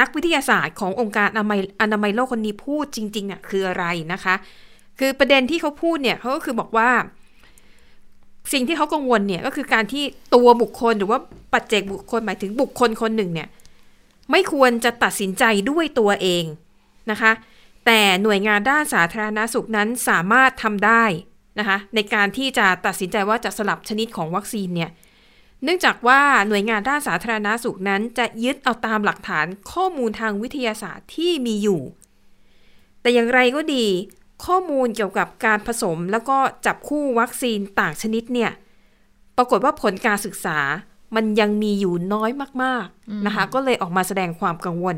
นักวิทยาศาสตร์ขององค์การอนามัยอนามัยโลกคนนี้พูดจริงๆน่ะคืออะไรนะคะ คือประเด็นที่เขาพูดเนี่ยเขาก็คือบอกว่า สิ่งที่เขากังวลเนี่ยก็คือการที่ตัวบุคคลหรือว่าปัจเจกบุคคลหมายถึงบุคคลคนหนึ่งเนี่ยไม่ควรจะตัดสินใจด้วยตัวเองนะคะ แต่หน่วยงานด้านสาธารณาสุขนั้นสามารถทำได้นะคะ ในการที่จะตัดสินใจว่าจะสลับชนิดของวัคซีนเนี่ยเนื่องจากว่าหน่วยงานด้านสาธารณาสุขนั้น จะยึดเอาตามหลักฐานข้อมูลทางวิทยาศาสตร์ที่มีอยู่ แต่อย่างไรก็ดี ข้อมูลเกี่ยวกับการผสมแล้วก็จับคู่วัคซีนต่างชนิดเนี่ย ปรากฏว่าผลการศึกษามันยังมีอยู่น้อยมาก ๆนะคะ ก็เลยออกมาแสดงความกังวล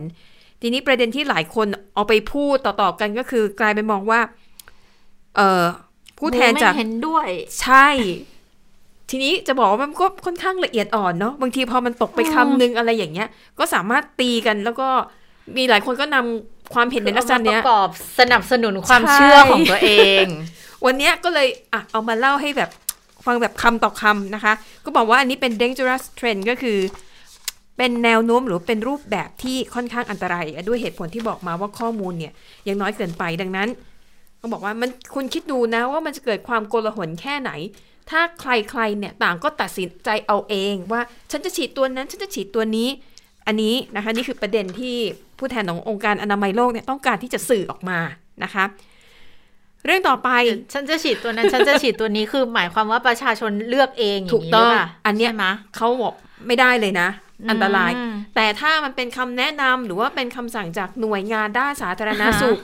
ทีนี้ประเด็นที่หลายคนเอาไปพูดต่อ ๆ กันก็คือกลายไปมองว่า เออผู้แทนจากไม่เห็นด้วย ใช่ ทีนี้จะบอกว่ามันก็ค่อนข้างละเอียดอ่อนเนาะบางทีพอมันตกไปคำนึงอะไรอย่างเงี้ย ก็สามารถตีกันแล้วก็มีหลายคนก็นำ ความเห็นในลักษณะเนี้ยประกอบสนับสนุนความใช่เชื่อของตัวเอง วันเนี้ยก็เลยอะเอามาเล่าให้แบบฟังแบบคำต่อคำนะคะ ก็บอกว่าอันนี้เป็น dangerous trend ก็คือ เป็นแนวโน้มหรือเป็นรูปแบบที่ค่อนข้างอันตราย ด้วยเหตุผลที่บอกมาว่าข้อมูลเนี่ยยังน้อยเกินไปดังนั้นเขาบอกว่ามันคุณคิดดูนะว่ามันจะเกิดความโกลาหลแค่ไหน ถ้าใครๆเนี่ยต่างก็ตัดสินใจเอาเองว่าฉันจะฉีดตัวนั้นฉันจะฉีดตัวนี้ อันนี้นะคะนี่คือประเด็นที่ผู้แทนขององค์การอนามัยโลกเนี่ยต้องการที่จะสื่อออกมานะคะเรื่องต่อไปฉันจะฉีดตัวนั้นฉันจะฉีดตัวนี้คือหมายความว่าประชาชนเลือกเองย่าถูกต้องนี้หรืเปล่าอันเนี้ยใช่ไหมเขาบอกไม่ได้เลยนะ อันตรายอืมแต่ถ้ามันเป็นคำแนะนำหรือว่าเป็นคำสั่งจากหน่วยงานด้านสาธารณอ่าฮะสุข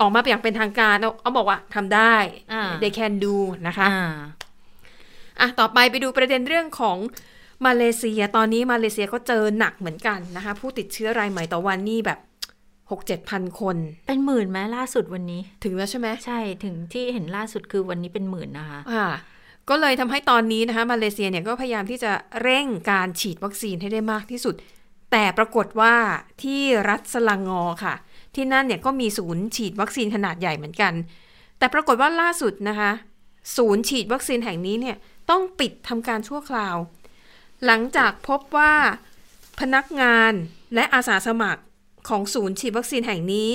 ออกมาอย่างเป็นทางการเอาเอาบอกว่าทำได้อ่า they can do นะคะอ่าอะต่อไปไปดูประเด็นเรื่องของ มาเลเซียตอนนี้มาเลเซียก็เจอหนักเหมือนกันนะคะ ผู้ติดเชื้อรายใหม่ต่อวันนี่แบบหกเจ็ดพันคน เป็นหมื่นไหมล่าสุดวันนี้ ถึงแล้วใช่ไหมใช่ถึงที่เห็นล่าสุดคือวันนี้เป็นหมื่นนะคะอ่าก็เลยทำให้ตอนนี้นะคะมาเลเซียเนี่ยก็พยายามที่จะเร่งการฉีดวัคซีนให้ได้มากที่สุด แต่ปรากฏว่าที่รัฐสลังงอค่ะ ที่นั่นเนี่ยก็มีศูนย์ฉีดวัคซีนขนาดใหญ่เหมือนกัน แต่ปรากฏว่าล่าสุดนะคะ ศูนย์ฉีดวัคซีนแห่งนี้เนี่ยต้องปิดทำการชั่วคราว หลังจากพบว่าพนักงานและอาสาสมัครของศูนย์ฉีดวัคซีนแห่งนี้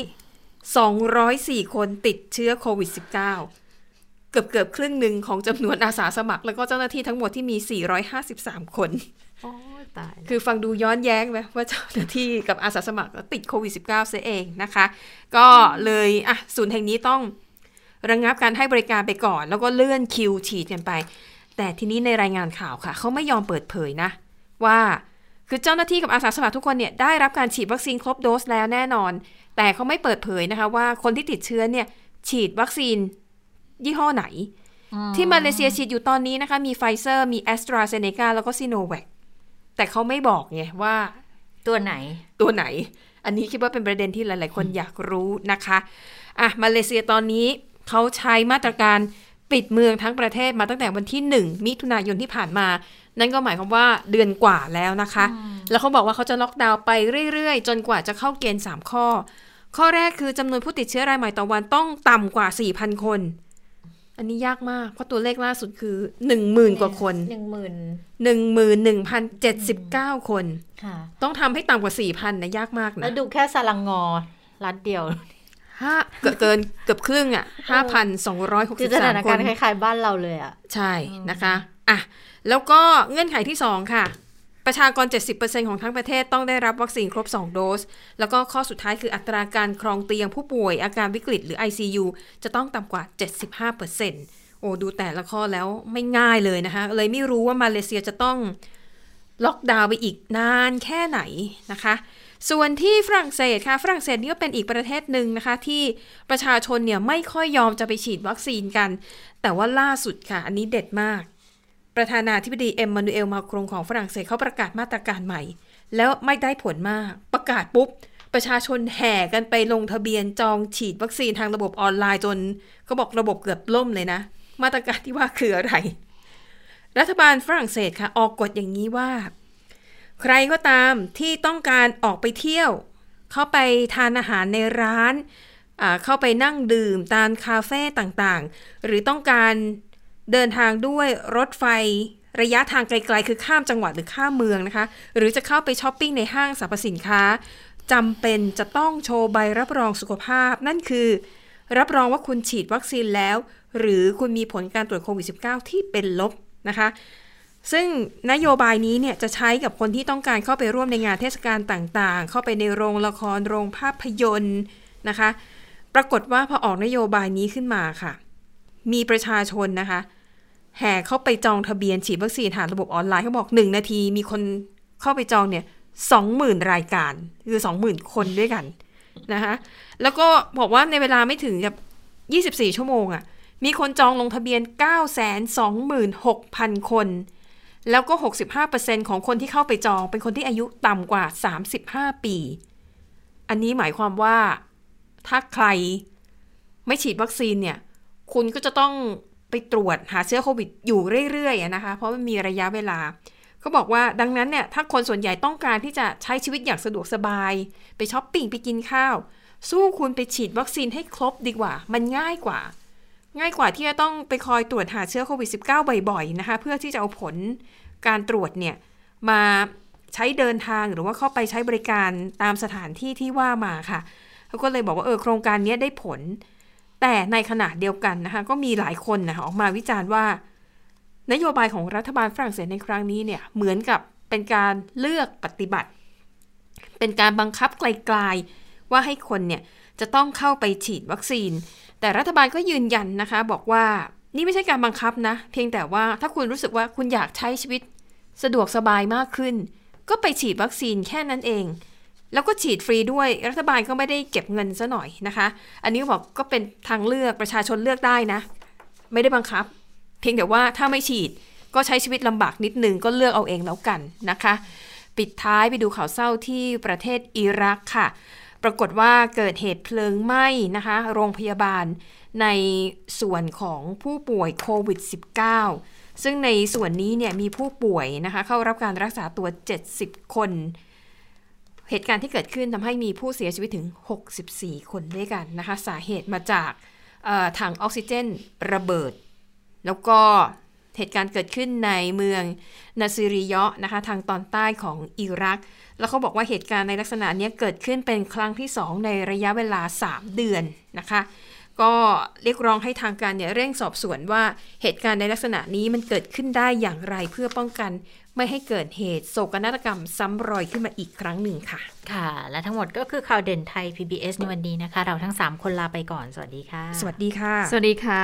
204 คนติดเชื้อโควิด -19 เกือบเกือบครึ่งหนึ่งของจำนวนอาสาสมัคร แล้วก็เจ้าหน้าที่ทั้งหมดที่มี 453 คนโอ้ยตายคือฟังดูย้อนแย้งไหมว่าเจ้าหน้าที่กับอาสาสมัครติดโควิด -19 ซะเองนะคะ ก็เลยอะศูนย์แห่งนี้ต้องระงงับการให้บริการไปก่อน แล้วก็เลื่อนคิวฉีดกันไป แต่ทีนี้ในรายงานข่าวค่ะเขาไม่ยอมเปิดเผยนะ ว่าคือเจ้าหน้าที่กับอาสาสมัครทุกคนเนี่ยได้รับการฉีดวัคซีนครบโดสแล้วแน่นอน แต่เขาไม่เปิดเผยนะคะว่าคนที่ติดเชื้อเนี่ยฉีดวัคซีนยี่ห้อไหน ที่มาเลเซียฉีดอยู่ตอนนี้นะคะมีไฟเซอร์มีแอสตราเซเนกาแล้วก็ซิโนแวคแต่เขาไม่บอกไงว่าตัวไหนตัวไหน อันนี้คิดว่าเป็นประเด็นที่หลาย ๆ คนอยากรู้นะคะอะมาเลเซียตอนนี้เขาใช้มาตรการ ปิดเมืองทั้งประเทศมาตั้งแต่วันที่ 1 มิถุนายนที่ผ่านมา นั่นก็หมายความว่าเดือนกว่าแล้วนะคะ แล้วเขาบอกว่าเขาจะล็อกดาวน์ไปเรื่อยๆ จนกว่าจะเข้าเกณฑ์ 3 ข้อ ข้อแรกคือจำนวนผู้ติดเชื้อรายใหม่ต่อวันต้องต่ำกว่า 4,000 คน อันนี้ยากมาก เพราะตัวเลขล่าสุดคือ 10,000 กว่าคนหนึ่งหมื่น11,079 คนค่ะต้องทำให้ต่ำกว่า 4,000นะยากมากนะแล้วดูแค่สลังงอรัดเดียว ห้าเกินเกินเกือบครึ่งอะห้าพันสองร้อยหกคืสิอบสสาถามนคการนณ์คล้ายๆบ้านเราเลยอะ ใช่นะคะอะแล้วก็เงื่อนไขที่สองค่ะ ประชากร 70%ของทั้งประเทศต้องได้รับวัคซีนครบ 2 โดส แล้วก็ข้อสุดท้ายคืออัตราการครองเตียงผู้ป่วยอาการวิกฤตหรือ ICU จะต้องต่ำกว่า 75%โอ้ดูแต่ละข้อแล้วไม่ง่ายเลยนะคะ เลยไม่รู้ว่ามาเลเซียจะต้องล็อกดาวน์ไปอีกนานแค่ไหนนะคะ ส่วนที่ฝรั่งเศสค่ะฝรั่งเศสนี่ก็เป็นอีกประเทศหนึ่งนะคะ ที่ประชาชนเนี่ยไม่ค่อยยอมจะไปฉีดวัคซีนกัน แต่ว่าล่าสุดค่ะ อันนี้เด็ดมาก ประธานาธิบดีเอ็มมานูเอลมาครงของฝรั่งเศสเขาประกาศมาตรการใหม่ แล้วไม่ได้ผลมาก ประกาศปุ๊บ ประชาชนแห่กันไปลงทะเบียนจองฉีดวัคซีนทางระบบออนไลน์จนเขาบอกระบบเกือบล่มเลยนะ มาตรการที่ว่าคืออะไร รัฐบาลฝรั่งเศสค่ะออกกฎอย่างนี้ว่า ใครก็ตามที่ต้องการออกไปเที่ยว เข้าไปทานอาหารในร้าน เข้าไปนั่งดื่มตามคาเฟ่ต่างๆ หรือต้องการเดินทางด้วยรถไฟระยะทางไกลๆ คือข้ามจังหวัดหรือข้ามเมืองนะคะ หรือจะเข้าไปช้อปปิ้งในห้างสรรพสินค้าจำเป็นจะต้องโชว์ใบรับรองสุขภาพ นั่นคือ รับรองว่าคุณฉีดวัคซีนแล้ว หรือคุณมีผลการตรวจโควิด -19 ที่เป็นลบนะคะ ซึ่งนโยบายนี้เนี่ยจะใช้กับคนที่ต้องการเข้าไปร่วมในงานเทศกาลต่างๆ เข้าไปในโรงละครโรงภาพยนตร์นะคะ ปรากฏว่าพอออกนโยบายนี้ขึ้นมาค่ะ มีประชาชนนะคะ แห่เข้าไปจองทะเบียนฉีดวัคซีนผ่านระบบออนไลน์เขาบอกหนึ่งนาทีมีคนเข้าไปจองเนี่ยสองหมื่นรายการคือสองหมื่นคนด้วยกันนะคะแล้วก็บอกว่าในเวลาไม่ถึงกับยี่สิบสี่ชั่วโมงอะ่ะมีคนจองลงทะเบียนเก้าแสนสองหมื่นหกพันคน แล้วก็ 65%ของคนที่เข้าไปจอง เป็นคนที่อายุต่ำกว่า 35 ปี อันนี้หมายความว่าถ้าใครไม่ฉีดวัคซีนเนี่ย คุณก็จะต้องไปตรวจหาเชื้อโควิดอยู่เรื่อยๆนะคะ เพราะมันมีระยะเวลาเขาบอกว่าดังนั้นเนี่ย ถ้าคนส่วนใหญ่ต้องการที่จะใช้ชีวิตอย่างสะดวกสบาย ไปช้อปปิ้งไปกินข้าว สู้คุณไปฉีดวัคซีนให้ครบดีกว่า มันง่ายกว่า ง่ายกว่าที่จะต้องไปคอยตรวจหาเชื้อโควิด -19 บ่อยๆ นะคะ เพื่อที่จะเอาผลการตรวจเนี่ย มาใช้เดินทางหรือว่าเข้าไปใช้บริการตามสถานที่ที่ว่ามาค่ะเขาก็เลยบอกว่าเออโครงการนี้ได้ผล แต่ในขณะเดียวกันนะคะ ก็มีหลายคนนะคะออกมาวิจารณ์ว่า นโยบายของรัฐบาลฝรั่งเศสในครั้งนี้เนี่ยเหมือนกับเป็นการเลือกปฏิบัติ เป็นการบังคับไกลๆว่าให้คนเนี่ย จะต้องเข้าไปฉีดวัคซีน แต่รัฐบาลก็ยืนยันนะคะ บอกว่านี่ไม่ใช่การบังคับนะ เพียงแต่ว่าถ้าคุณรู้สึกว่าคุณอยากใช้ชีวิต สะดวกสบายมากขึ้น ก็ไปฉีดวัคซีนแค่นั้นเอง แล้วก็ฉีดฟรีด้วย รัฐบาลก็ไม่ได้เก็บเงินซะหน่อยนะคะ อันนี้บอกก็เป็นทางเลือกประชาชนเลือกได้นะ ไม่ได้บังคับ เพียงแต่ว่าถ้าไม่ฉีดก็ใช้ชีวิตลำบากนิดนึงก็เลือกเอาเองแล้วกันนะคะ ปิดท้ายไปดูข่าวเศร้าที่ประเทศอิรักค่ะ ปรากฏว่าเกิดเหตุเพลิงไหม้นะคะ โรงพยาบาลในส่วนของผู้ป่วยโควิด -19 ซึ่งในส่วนนี้เนี่ยมีผู้ป่วยนะคะ เข้ารับการรักษาตัว 70 คน เหตุการณ์ที่เกิดขึ้นทำให้มีผู้เสียชีวิตถึง 64 คนด้วยกันนะคะ สาเหตุมาจากถังออกซิเจนระเบิด แล้วก็เหตุการณ์เกิดขึ้นในเมืองนาซิริยะนะคะ ทางตอนใต้ของอิรัก แล้วเขาบอกว่าเหตุการณ์ในลักษณะนี้เกิดขึ้นเป็นครั้งที่ 2 ในระยะเวลา 3 เดือนนะคะ ก็เรียกร้องให้ทางการเนี่ยเร่งสอบสวนว่าเหตุการณ์ในลักษณะนี้มันเกิดขึ้นได้อย่างไรเพื่อป้องกัน ไม่ให้เกิดเหตุโศกนาฏกรรมซ้ำรอยขึ้นมาอีกครั้งหนึ่งค่ะ ค่ะ และทั้งหมดก็คือข่าวเด่นไทย PBS ในวันนี้นะคะ เราทั้ง 3 คนลาไปก่อน สวัสดีค่ะ สวัสดีค่ะ สวัสดีค่ะ